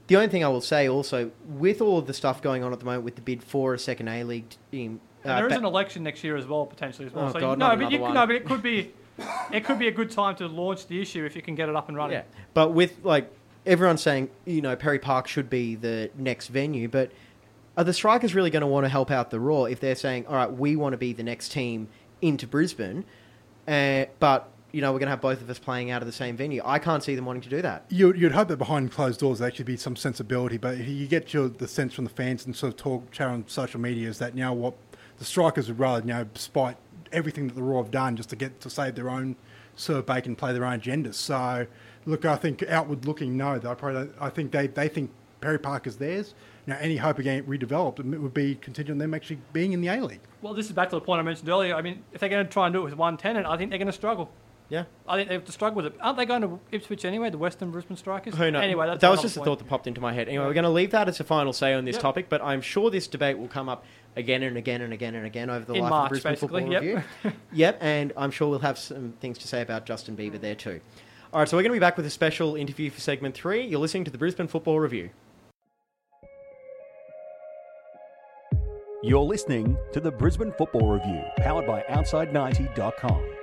The only thing I will say also, with all of the stuff going on at the moment with the bid for a second A League team, And uh, there is an election next year as well, potentially as well. Oh, so God, no, not but you, no, but it could be, it could be a good time to launch the issue if you can get it up and running. Yeah, but with like everyone saying, you know, Perry Park should be the next venue, but are the strikers really going to want to help out the Roar if they're saying, all right, we want to be the next team into Brisbane, uh, but you know we're going to have both of us playing out of the same venue? I can't see them wanting to do that. You'd, you'd hope that behind closed doors there actually be some sensibility, but you get your, the sense from the fans and sort of talk, chat on social media is that you know what the strikers would rather you know despite everything that the Roar have done just to get to save their own serve bacon, play their own agendas. So look, I think outward looking, no, they probably don't, I think they they think Perry Park is theirs. Now any hope of getting redeveloped it would be contingent on them actually being in the A League. Well, this is back to the point I mentioned earlier. I mean, if they're going to try and do it with one tenant, I think they're going to struggle. Yeah. I think they have to struggle with it. Aren't they going to Ipswich anyway, the Western Brisbane Strikers? Who knows? Anyway, that's that was another just a point. thought that popped into my head. Anyway, we're going to leave that as a final say on this Yep. topic, but I'm sure this debate will come up again and again and again and again over the In life March, of Brisbane basically, Football yep. Review. yep, and I'm sure we'll have some things to say about Justin Bieber there too. All right, so we're going to be back with a special interview for segment three. You're listening to the Brisbane Football Review. You're listening to the Brisbane Football Review, powered by Outside90.com.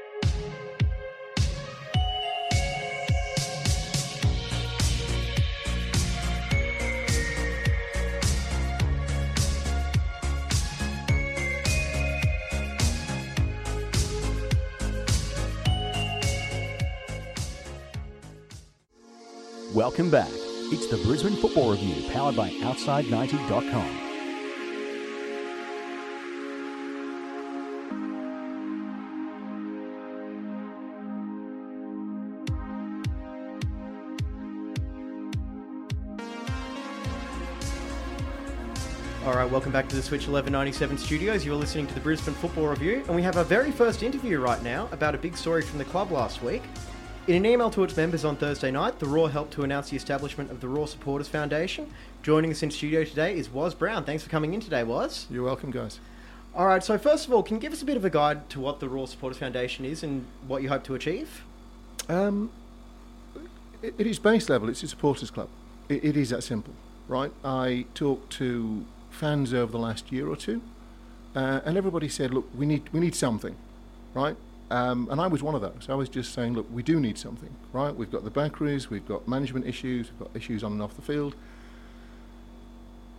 Welcome back. It's the Brisbane Football Review, powered by Outside90.com. All right, welcome back to the Switch 1197 studios. You're listening to the Brisbane Football Review, and we have our very first interview right now about a big story from the club last week. In an email to its members on Thursday night, the Roar helped to announce the establishment of the Roar Supporters Foundation. Joining us in studio today is Waz Brown. Thanks for coming in today, Waz. You're welcome, guys. All right, so first of all, can you give us a bit of a guide to what the Raw Supporters Foundation is and what you hope to achieve? Um, it, it is base level. It's a supporters club. It, it is that simple, right? I talked to fans over the last year or two, uh, and everybody said, "Look, we need we need something, right?" Um, and I was one of those. I was just saying, "Look, we do need something, right? We've got the backers, we've got management issues, we've got issues on and off the field."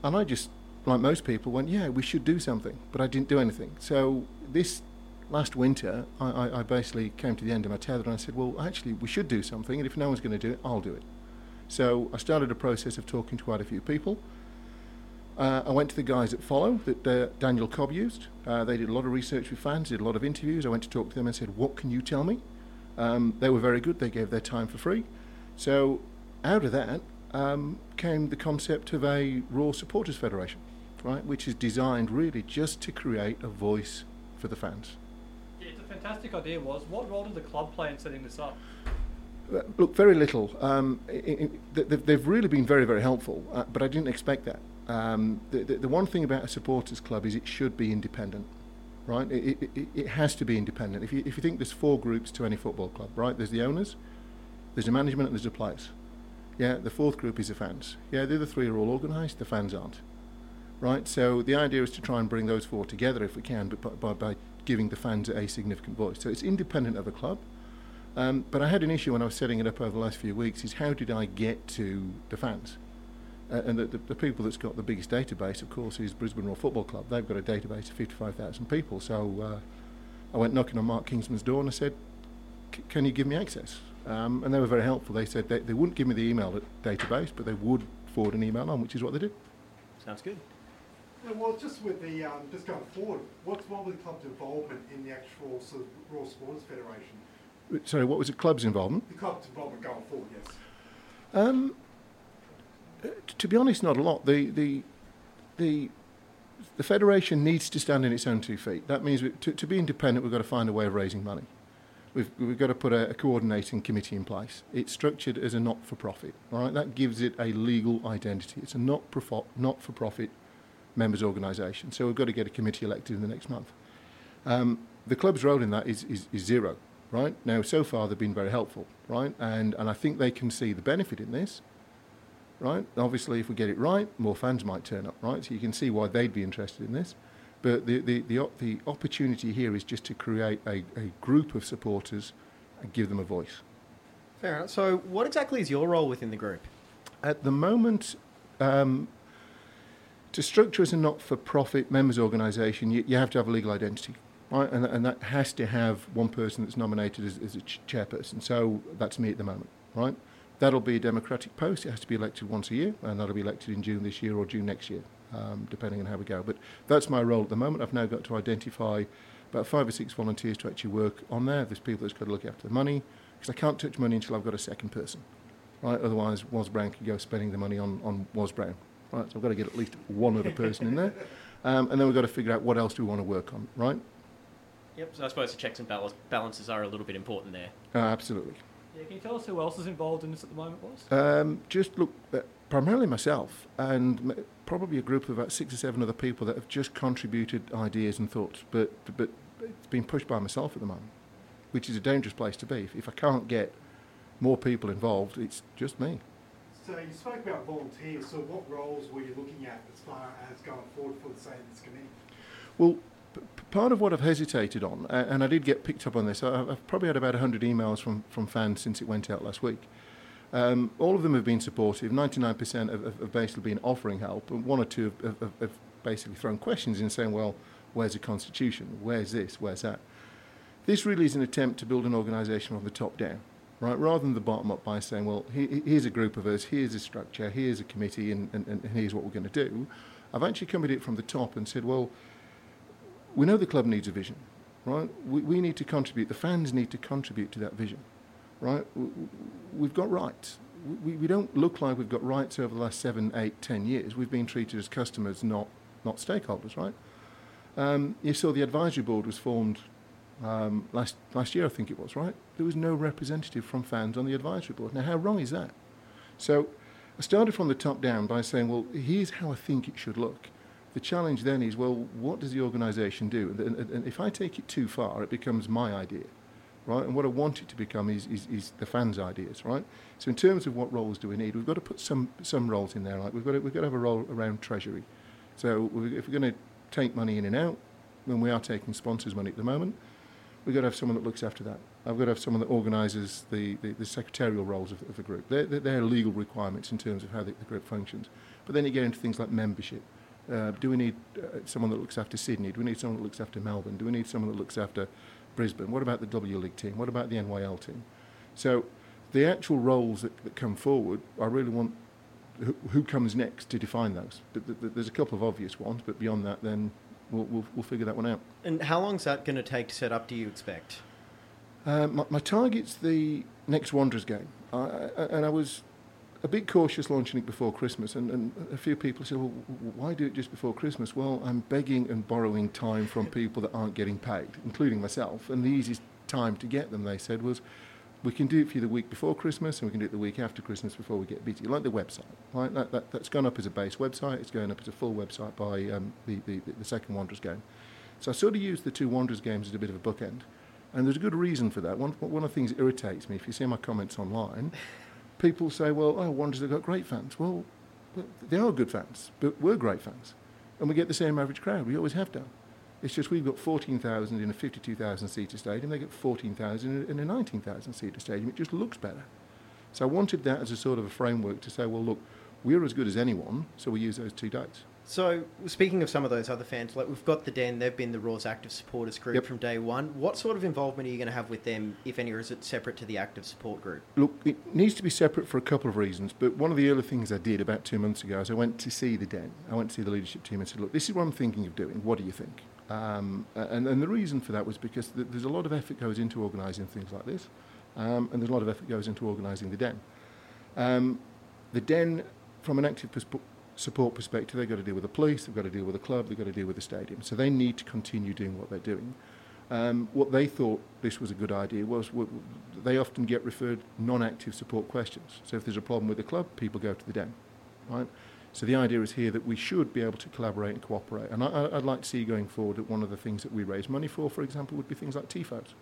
And I just, like most people, went, "Yeah, we should do something," but I didn't do anything. So this last winter, I, I, I basically came to the end of my tether and I said, well, actually, we should do something, and if no one's going to do it, I'll do it. So I started a process of talking to quite a few people. Uh, I went to the guys at Follow that uh, Daniel Cobb used. Uh, they did a lot of research with fans, did a lot of interviews. I went to talk to them and said, what can you tell me? Um, they were very good. They gave their time for free. So out of that um, came the concept of a Roar Supporters Federation, right, which is designed really just to create a voice for the fans. Yeah, it's a fantastic idea. Waz what role did the club play in setting this up? Uh, Look, very little. Um, i i th- th- they've really been very, very helpful, uh, but I didn't expect that. Um, the, the, the one thing about a supporters club is it should be independent, right? It, it, it, has to be independent. If you, if you think there's four groups to any football club, right? There's the owners, there's the management, and there's the players. Yeah, the fourth group is the fans. Yeah, the other three are all organised, the fans aren't. Right, so the idea is to try and bring those four together if we can, but by, by, giving the fans a significant voice. So it's independent of the club. Um, but I had an issue when I was setting it up over the last few weeks is how did I get to the fans? Uh, and the, the, the, people that's got the biggest database, of course, is Brisbane Roar Football Club. They've got a database of 55,000 people. So uh, I went knocking on Mark Kingsman's door and I said, can you give me access? Um, and they were very helpful. They said they, they wouldn't give me the email database, but they would forward an email on, which is what they did. Sounds good. Yeah, well, just with the um, just going forward, what's what the club's involvement in the actual sort of Roar Supporters Federation? Sorry, what was the club's involvement? The club's involvement going forward, yes. Um, to be honest, not a lot. The the the the federation needs to stand on its own two feet. That means we, to, to be independent, we've got to find a way of raising money. We've, we've got to put a, a coordinating committee in place. It's structured as a not-for-profit. Right, that gives it a legal identity. It's a not-for- not-for-profit members' organisation. So we've got to get a committee elected in the next month. Um, the club's role in that is, is, is zero. Right now, so far they've been very helpful. Right, and and I think they can see the benefit in this. Right, obviously, if we get it right, more fans might turn up. Right, so you can see why they'd be interested in this. But the, the, the, the opportunity here is just to create a, a group of supporters and give them a voice. Fair enough. So, what exactly is your role within the group? At the moment, um, to structure as a not for profit members organisation, you, you have to have a legal identity. Right? And, and that has to have one person that's nominated as, as a ch- chairperson. So that's me at the moment, right? That'll be a democratic post. It has to be elected once a year, and that'll be elected in June this year or June next year um, depending on how we go. But that's my role at the moment. I've now got to identify about five or six volunteers to actually work on there. There's people that's got to look after the money because I can't touch money until I've got a second person, right? Otherwise, Waz Brown can go spending the money on, on Waz Brown, right? So I've got to get at least one other person in there. Um, and then we've got to figure out what else do we want to work on, right? Yep, so I suppose the checks and balances are a little bit important there. Uh, absolutely. Yeah, can you tell us who else is involved in this at the moment, Waz? Um, just look, uh, primarily myself and probably a group of about six or seven other people that have just contributed ideas and thoughts, but, but it's been pushed by myself at the moment, which is a dangerous place to be. If, if I can't get more people involved, it's just me. So you spoke about volunteers. So what roles were you looking at as far as going forward for the say this committee? Well, p- part of what I've hesitated on, and I did get picked up on this. I've, I've probably had about 100 emails from, from fans since it went out last week. Um, all of them have been supportive. 99% have, have, basically been offering help, and one or two have, have, have basically thrown questions in saying, well, where's the constitution? Where's this? Where's that? This really is an attempt to build an organisation from the top down, right? Rather than the bottom up by saying, well, here's a group of us, here's a structure, here's a committee, and, and, and here's what we're going to do. I've actually come at it from the top and said, well, we know the club needs a vision, right? We, we need to contribute, the fans need to contribute to that vision right? We've got rights. We, we don't look like we've got rights over the last seven, eight, ten years. We've been treated as customers, not, not stakeholders, right? Um, you saw the advisory board was formed um, last, last year, I think it was, right? There was no representative from fans on the advisory board. Now, how wrong is that? So I started from the top down by saying, well, here's how I think it should look. The challenge then is, well, what does the organisation do? And, and, and if I take it too far, it becomes my idea right? And what I want it to become is, is, is, the fans' ideas, right? So in terms of what roles do we need, we've got to put some some roles in there. Like we've got to, we've got to have a role around treasury. So if we're going to take money in and out, when we are taking sponsors' money at the moment, we've got to have someone that looks after that. I've got to have someone that organises the, the, the, secretarial roles of, of the group. They're, they're, legal requirements in terms of how the, the, group functions. But then you get into things like membership. Uh, do we need uh, someone that looks after Sydney? Do we need someone that looks after Melbourne? Do we need someone that looks after Brisbane? What about the W League team? What about the NYL team? So the actual roles that, that come forward, I really want who, who comes next to define those. But th- th- there's a couple of obvious ones, but beyond that, then we'll, we'll, we'll figure that one out. And how long is that going to take to set up, do you expect? Uh, my, my target's the next Wanderers game. I, I, and I was a bit cautious launching it before Christmas, and, and a few people said, well, why do it just before Christmas? Well, I'm begging and borrowing time from people that aren't getting paid, including myself, and the easiest time to get them, they said, was we can do it for you the week before Christmas and we can do it the week after Christmas before we get busy. Like the website, right? That, that, that's gone up as a base website. It's going up as a full website by um, the, the, the second Wanderers game. So I sort of used the two Wanderers games as a bit of a bookend. And there's a good reason for that. One, one of the things that irritates me, if you see my comments online, people say, well, oh, Wanderers have got great fans. Well, they are good fans, but we're great fans. And we get the same average crowd. We always have done. It's just we've got 14,000 in a 52,000 seater stadium, they get 14,000 in a 19,000 seater stadium. It just looks better. So I wanted that as a sort of a framework to say, well, look, we're as good as anyone, so we use those two dates. So, speaking of some of those other fans, like we've got the Den, they've been the Roar's active supporters group Yep. from day one. What sort of involvement are you going to have with them, if any, or is it separate to the active support group? Look, it needs to be separate for a couple of reasons, but one of the early things I did about two months ago is I went to see the Den. I went to see the leadership team and said, look, this is what I'm thinking of doing. What do you think? Um, and, and the reason for that was because th- there's a lot of effort goes into organising things like this, um, and there's a lot of effort goes into organising the Den. Um, the Den, from an active persp- support perspective, they've got to deal with the police, they've got to deal with the club, they've got to deal with the stadium. So they need to continue doing what they're doing. Um, what they thought this was a good idea was they often get referred non-active support questions. So if there's a problem with the club, people go to the den, right? So the idea is here that we should be able to collaborate and cooperate. And I, I'd like to see going forward that one of the things that we raise money for, for example, would be things like TIFOs.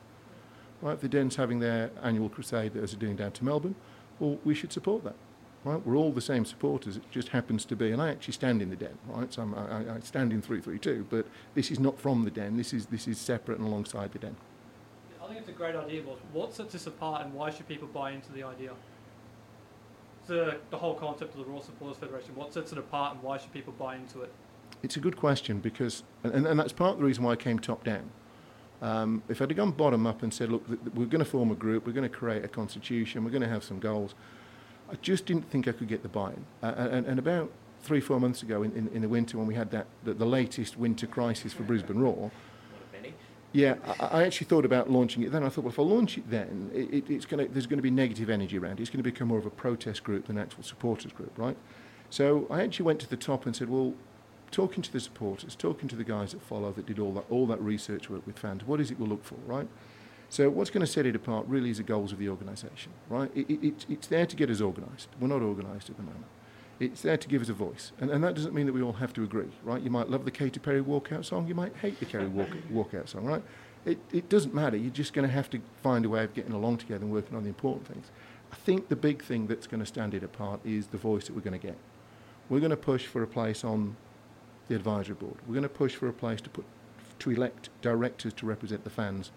Right? The den's having their annual crusade that they're doing down to Melbourne, well, we should support that. Right? We're all the same supporters. It just happens to be, and I actually stand in the den, right? So I'm, I, I stand in 332, but this is not from the den. This is this is separate and alongside the den. I think it's a great idea, but what sets us apart and why should people buy into the idea? The, the whole concept of the Roar Supporters Federation, what sets it apart and why should people buy into it? It's a good question because, and, and that's part of the reason why I came top down. Um, if I'd have gone bottom up and said, look, th- th- we're going to form a group, we're going to create a constitution, we're going to have some goals, I just didn't think I could get the buy-in. Uh, and, and about three, four months ago in, in, in the winter when we had that, the, the latest winter crisis for Brisbane Roar, yeah, I, I actually thought about launching it then. I thought, well, if I launch it then, it, it, it's gonna, there's going to be negative energy around it. It's going to become more of a protest group than an actual supporters group, right? So I actually went to the top and said, well, talking to the supporters, talking to the guys that follow, that did all that, all that research work with fans, what is it we'll look for, right? So what's going to set it apart really is the goals of the organisation, right? It, it, it's- there to get us organised. We're not organised at the moment. It's there to give us a voice. And, and that doesn't mean that we all have to agree, right? You might love the Katy Perry walkout song, you might hate the Kerry walk, walkout song, right? It, it doesn't matter. You're just going to have to find a way of getting along together and working on the important things. I think the big thing that's going to stand it apart is the voice that we're going to get. We're going to push for a place on the advisory board. We're going to push for a place to put to elect directors to represent the fans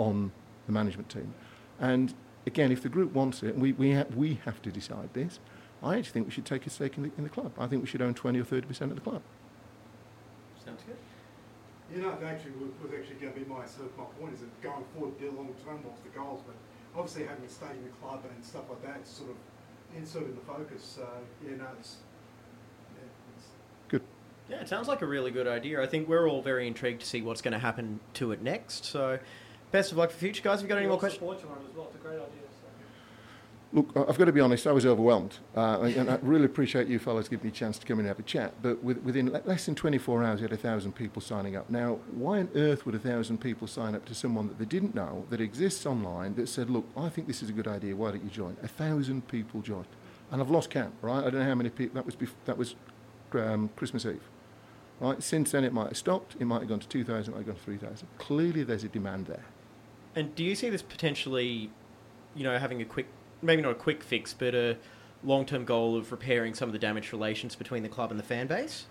on the management team. And again, if the group wants it, we, we, ha- we have to decide this, I actually think we should take a stake in the, in the club. I think we should own 20 or 30% of the club. Sounds good. You know, that actually was, was actually going to be my sort of my point is that going forward, the long term, what's the goals? But obviously, having a stake in the club and stuff like that, is sort of insert in the focus. So yeah, no, it's, yeah, it's Good. Yeah, it sounds like a really good idea. I think we're all very intrigued to see what's going to happen to it next. So, best of luck for the future, guys. Have you got any more questions? Support you on it as well. It's a great idea. Look, I- I've got to be honest, I was overwhelmed. Uh, and and I really appreciate you fellas giving me a chance to come in and have a chat. But with, within less than 24 hours, we had a thousand people signing up. Now, why on earth would a thousand people sign up to someone that they didn't know, that exists online, that said, look, I think this is a good idea, why don't you join? A thousand people joined. And I've lost count, right? I don't know how many people, that was, bef- that was um, Christmas Eve. Right? Since then, it might have stopped, it might have gone to 2,000, it might have gone to 3,000. Clearly, there's a demand there. And do you see this potentially, you know, having a quick, maybe not a quick fix, but a long-term goal of repairing some of the damaged relations between the club and the fan base?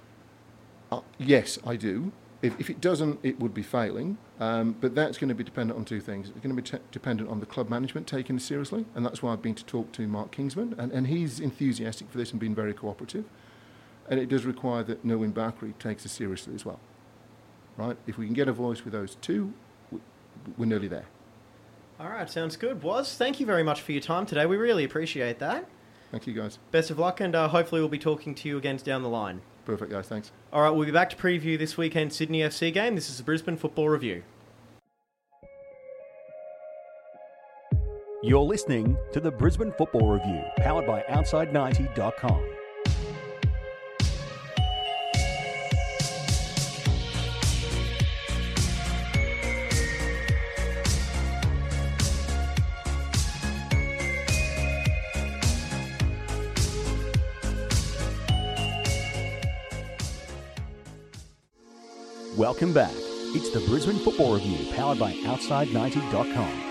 Uh, yes, I do. If, if it doesn't, it would be failing. Um, but that's going to be dependent on two things. It's going to be t- dependent on the club management taking it seriously, and that's why I've been to talk to Mark Kingsman, and, and he's enthusiastic for this and been very cooperative. And it does require that Nirwan Bakrie takes it seriously as well. Right? If we can get a voice with those two, we're nearly there. All right, sounds good. Waz thank you very much for your time today. We really appreciate that. Thank you, guys. Best of luck, and uh, hopefully we'll be talking to you again down the line. Perfect, guys. Thanks. All right, we'll be back to preview this weekend Sydney FC game. This is the Brisbane Football Review. You're listening to the Brisbane Football Review, powered by Outside90.com. Welcome back. It's the Brisbane Football Review, powered by Outside90.com.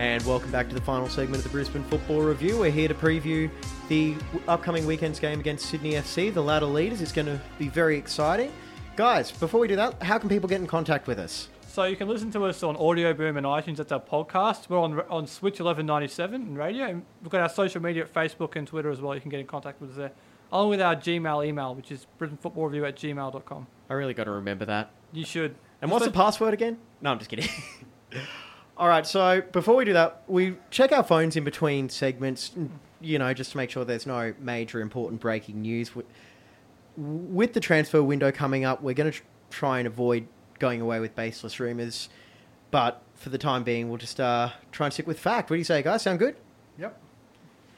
And welcome back to the final segment of the Brisbane Football Review. We're here to preview the upcoming weekend's game against Sydney FC, the latter leaders. It's going to be very exciting. Guys, before we do that, how can people get in contact with us? So you can listen to us on Audioboom and iTunes. That's our podcast. We're on on Switch 1197 and radio. And we've got our social media at Facebook and Twitter as well. You can get in contact with us there. Along with our Gmail email, which is BrisbaneFootballReview at gmail.com. I really got to remember that. You should. And what's the password again? No, I'm just kidding. All right, so before we do that, we check our phones in between segments, you know, just to make sure there's no major important breaking news. With- the transfer window coming up, we're going to tr- try and avoid going away with baseless rumours, but for the time being, we'll just uh, try and stick with fact. What do you say, guys? Sound good? Yep.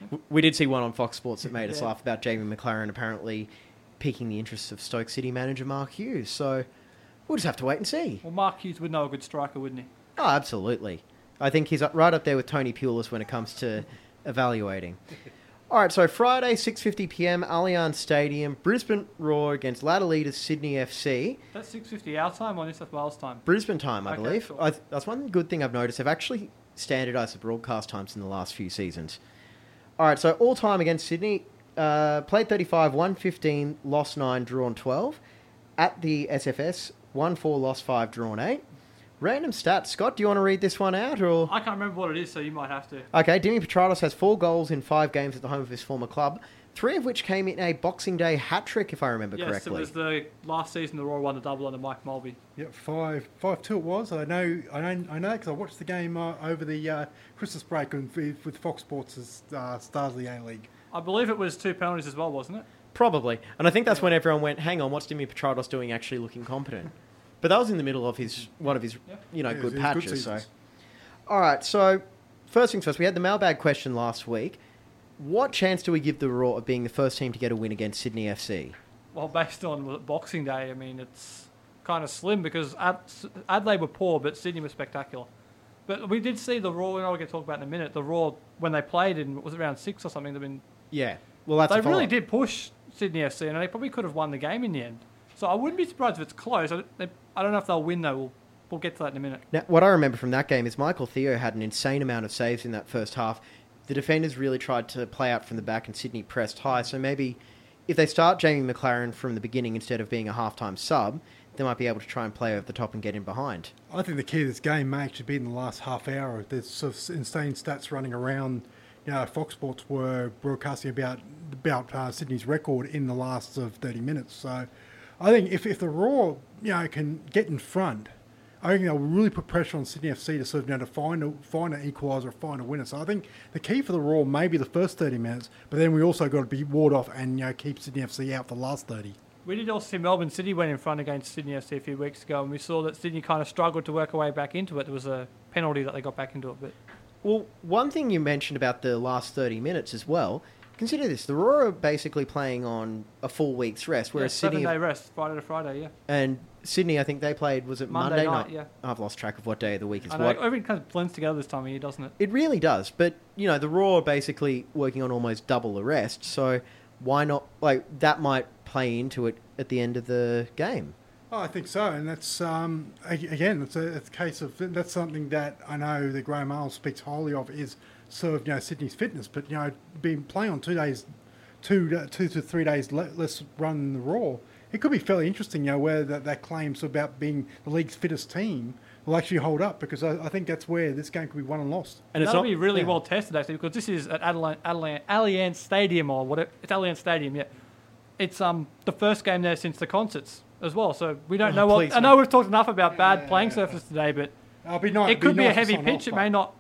W- We did see one on Fox Sports that made us laugh about Jamie Maclaren apparently piquing the interests of Stoke City manager Mark Hughes. So we'll just have to wait and see. Well, Mark Hughes would know a good striker, wouldn't he? Oh, absolutely. I think he's right up there with Tony Pulis when it comes to evaluating. All right, so Friday, 6:50 p.m. Allianz Stadium, Brisbane Roar against ladder leaders Sydney FC. That's 6.50 our time or New South Wales time. Brisbane time, I Okay, believe. cool. I, that's one good thing I've noticed. They've actually standardised the broadcast times in the last few seasons. All right, so all time against Sydney, uh, played 35, won 15, lost 9, drawn 12. At the SFS, 1 4, lost 5, drawn 8. Random stat. Scott, do you want to read this one out? or I can't remember what it is, so you might have to. Okay, Dimi Petratos has four goals in five games at the home of his former club, three of which came in a Boxing Day hat trick, if I remember yes, correctly. it was the last season the Roar won the double under Mike Mulvey. Yep, five, five two it was. I know, I know, I know because I watched the game uh, over the uh, Christmas break with, with Fox Sports' uh, Stars of the A League. I believe it was two penalties as well, wasn't it? Probably. And I think that's when everyone went, hang on, what's Dimi Petratos doing actually looking competent? But that was in the middle of his one of his Yeah. you know Yeah, good it was good patches. so, all right. So first things first, we had the mailbag question last week. What chance do we give the Roar of being the first team to get a win against Sydney FC? Well, based on Boxing Day, I mean, it's kind of slim because Ad- Adelaide were poor, but Sydney was spectacular. But we did see the Roar, and I'll get to talk about in a minute, the Roar, when they played in, was it around six or something, they've been, Yeah. Well, that's they a really did push Sydney FC, and they probably could have won the game in the end. So I wouldn't be surprised if it's close. They, I don't know if they'll win, though. We'll, we'll get to that in a minute. Now, what I remember from that game is Michael Theo had an insane amount of saves in that first half. The defenders really tried to play out from the back, and Sydney pressed high. So maybe if they start Jamie Maclaren from the beginning instead of being a halftime sub, they might be able to try and play over the top and get in behind. I think the key to this game may actually be in the last half hour. There's sort of insane stats running around. You know, Fox Sports were broadcasting about about uh, Sydney's record in the last of 30 minutes. So, I think if, if the Roar, you know, can get in front, I think they'll really put pressure on Sydney FC to sort of you know, to find a, find an equaliser or find a winner. So I think the key for the Roar may be the first 30 minutes, but then we also got to be ward off and you know keep Sydney FC out for the last 30. We did also see Melbourne City went in front against Sydney FC a few weeks ago, and we saw that Sydney kind of struggled to work their way back into it. There was a penalty that they got back into it, but Well, one thing you mentioned about the last 30 minutes as well, consider this. The Roar are basically playing on a full week's rest, whereas yeah, seven Sydney day rest, Friday to Friday, yeah. and Sydney, I think they played, was it Monday, Monday night, yeah. I've lost track of what day of the week it's I know, what. everything kind of blends together this time of year, doesn't it? It really does. But, you know, the Roar are basically working on almost double the rest. So why not? Like, that might play into it at the end of the game. Oh, I think so, and that's um, again, it's a, it's a case of that's something that I know that Graham Arnold speaks highly of is sort of you know Sydney's fitness, but you know being playing on two days, two uh, two to three days le- less run in the Roar, it could be fairly interesting. You know where that, that claims about being the league's fittest team will actually hold up because I, I think that's where this game could be won and lost. And it's That'll not be really yeah. well tested actually because this is at Adelaide, Adelaide, Allianz Stadium or whatever. It's Allianz Stadium, yeah. It's um the first game there since the concerts as well, so we don't Oh, know what. please, I know we've talked enough about bad Yeah. playing surface today, but be nice. it could be, a nice to heavy pitch. off, it may not,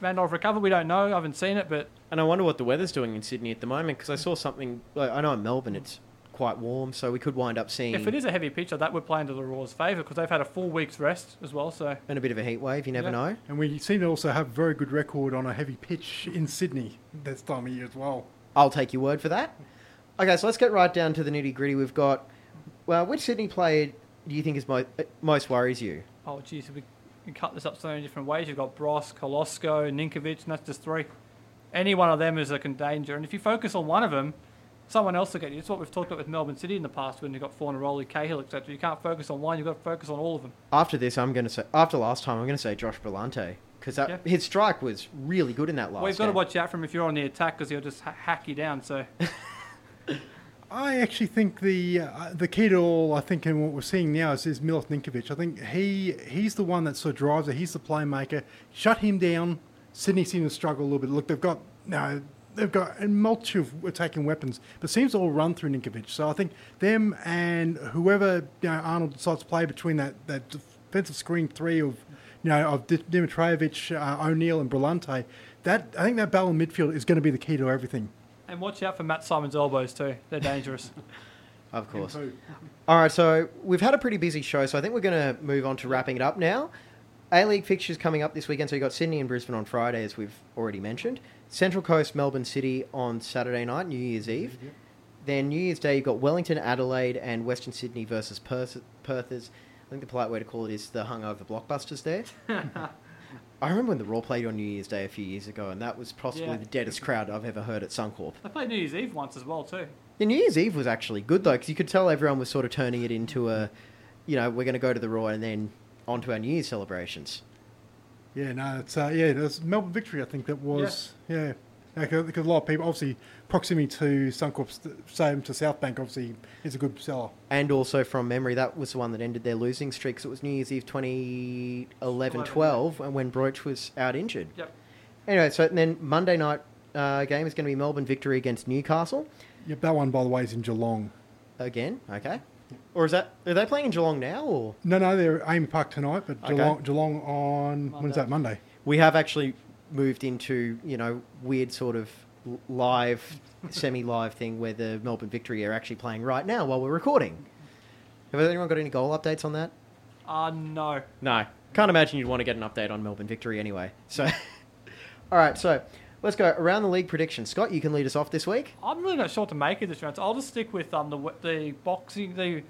may not have. We don't know. I haven't seen it, but And I wonder what the weather's doing in Sydney at the moment because I saw something. Like, I know in Melbourne it's quite warm, so we could wind up seeing if it is a heavy pitch, that would play into the Roar's favour because they've had a full week's rest as well. So and a bit of a heat wave. You never Yeah. know. And we seem to also have a very good record on a heavy pitch in Sydney this time of year as well. I'll take your word for that. Okay, so let's get right down to the nitty gritty. We've got. Well, which Sydney player do you think is mo- uh, most worries you? Oh, geez, we can cut this up so many different ways. You've got Brosque, Holosko, Ninkovic, and that's just three. Any one of them is a con- danger. And if you focus on one of them, someone else will get you. It's what we've talked about with Melbourne City in the past when you've got Fornaroli, Cahill, etc. You can't focus on one, you've got to focus on all of them. After this, I'm going to say. After last time, I'm going to say Josh Brillante. because Yeah. his strike was really good in that last. Well, you've got to watch out for him if you're on the attack because he'll just ha- hack you down. So I actually think the uh, the key to all, I think, in what we're seeing now is, is Milos Ninkovic. I think he he's the one that sort of drives it. He's the playmaker. Shut him down. Sydney seem to struggle a little bit. Look, they've got no, they've got a multitude of attacking weapons, but seems to all run through Ninkovic. So I think them and whoever you know, Arnold decides to play between that, that defensive screen three of you know of Di- Dimitrovic, uh, O'Neill, and Brillante. That I think that battle in midfield is going to be the key to everything. And watch out for Matt Simon's elbows too. They're dangerous. Of course. All right, so we've had a pretty busy show, so I think we're going to move on to wrapping it up now. A League fixtures coming up this weekend, so you've got Sydney and Brisbane on Friday, as we've already mentioned. Central Coast, Melbourne City on Saturday night, New Year's Eve. Then New Year's Day, you've got Wellington, Adelaide, and Western Sydney versus Perth- Perthers. I think the polite way to call it is the hungover blockbusters there. I remember when the Roar played on New Year's Day a few years ago, and that was possibly Yeah. the deadest crowd I've ever heard at Suncorp. I played New Year's Eve once as well too. The New Year's Eve was actually good though, because you could tell everyone was sort of turning it into a, you know, we're going to go to the Roar and then on to our New Year's celebrations. Yeah, no, it's uh, yeah, there's Melbourne victory. I think that was yeah, because because a lot of people obviously proximity to Suncorp, same to South Bank, obviously is a good seller. And also from memory, that was the one that ended their losing streak. 'cause it was New Year's Eve 2011-12, and when Broich was out injured. Yep. Anyway, so then Monday night uh, game is going to be Melbourne victory against Newcastle Yep, that one by the way is in Geelong. again. Okay. Or is that are they playing in Geelong now? Or No, no, they're AAMI Park tonight, but Okay. Geelong, Geelong on when's that Monday? we have actually moved into you know weird sort of live, semi-live thing where the Melbourne Victory are actually playing right now while we're recording. Have anyone got any goal updates on that? Uh no. No, can't imagine you'd want to get an update on Melbourne Victory anyway. So, all right, so let's go around the league prediction. Scott, you can lead us off this week. I'm really not sure what to make of this round. So I'll just stick with um the the boxing the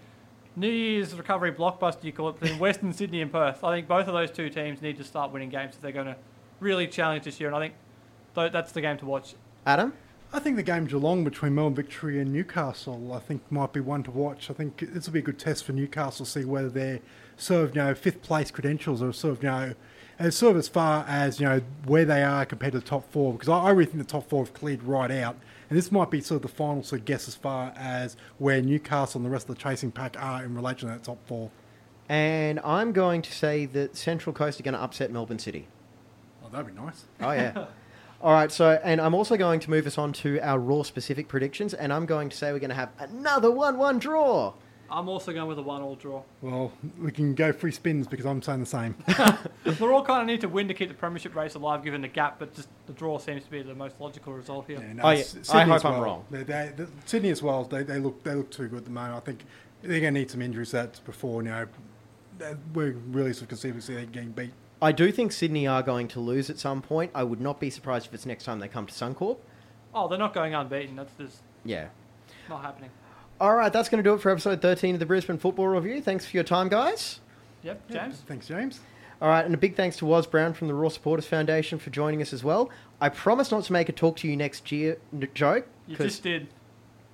New Year's recovery blockbuster you call it between Western Sydney and Perth. I think both of those two teams need to start winning games if they're going to really challenge this year. And I think that's the game to watch. Adam, I think the game Geelong between Melbourne Victory and Newcastle, I think might be one to watch. I think this will be a good test for Newcastle, to see whether they're sort of you know fifth place credentials or sort of you know as sort of as far as you know where they are compared to the top four. Because I, I really think the top four have cleared right out, and this might be sort of the final sort of guess as far as where Newcastle and the rest of the chasing pack are in relation to that top four. and I'm going to say that Central Coast are going to upset Melbourne City. Oh, that'd be nice. Oh yeah. All right, so and I'm also going to move us on to our Roar specific predictions, and I'm going to say we're going to have another one-one draw. I'm also going with a one-all draw. Well, we can go free spins because I'm saying the same. They're all kind of need to win to keep the premiership race alive, given the gap. But just the draw seems to be the most logical result here. Yeah, no, Oh, yeah. S- I Sydney hope as I'm wrong. They, they, the, Sydney as well. They, they look they look too good at the moment. I think they're going to need some injuries. That before you know, we're really sort of conceivably see them getting beat. I do think Sydney are going to lose at some point. I would not be surprised if it's next time they come to Suncorp. Oh, they're not going unbeaten. That's just Yeah. not happening. All right, that's going to do it for episode 13 of the Brisbane Football Review. Thanks for your time, guys. Yep, James. Thanks, James. All right, and a big thanks to Woz Brown from the Roar Supporters Foundation for joining us as well. I promise not to make a talk to you next year n- joke. You 'cause just did.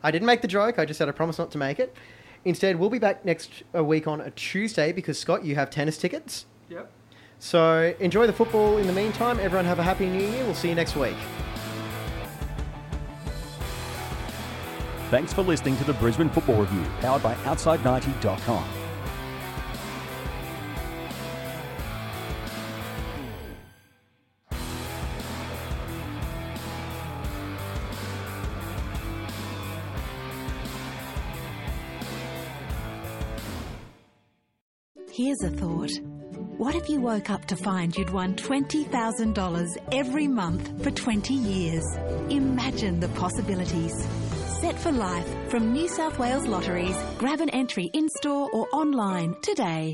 I didn't make the joke. I just said I promise not to make it. Instead, we'll be back next uh, week on a Tuesday because Scott, you have tennis tickets. Yep. So enjoy the football in the meantime. Everyone have a happy new year. We'll see you next week. Thanks for listening to the Brisbane Football Review, powered by Outside90.com. Here's a thought. What if you woke up to find you'd won $20,000 every month for 20 years? Imagine the possibilities. Set for life from New South Wales Lotteries. Grab an entry in store or online today.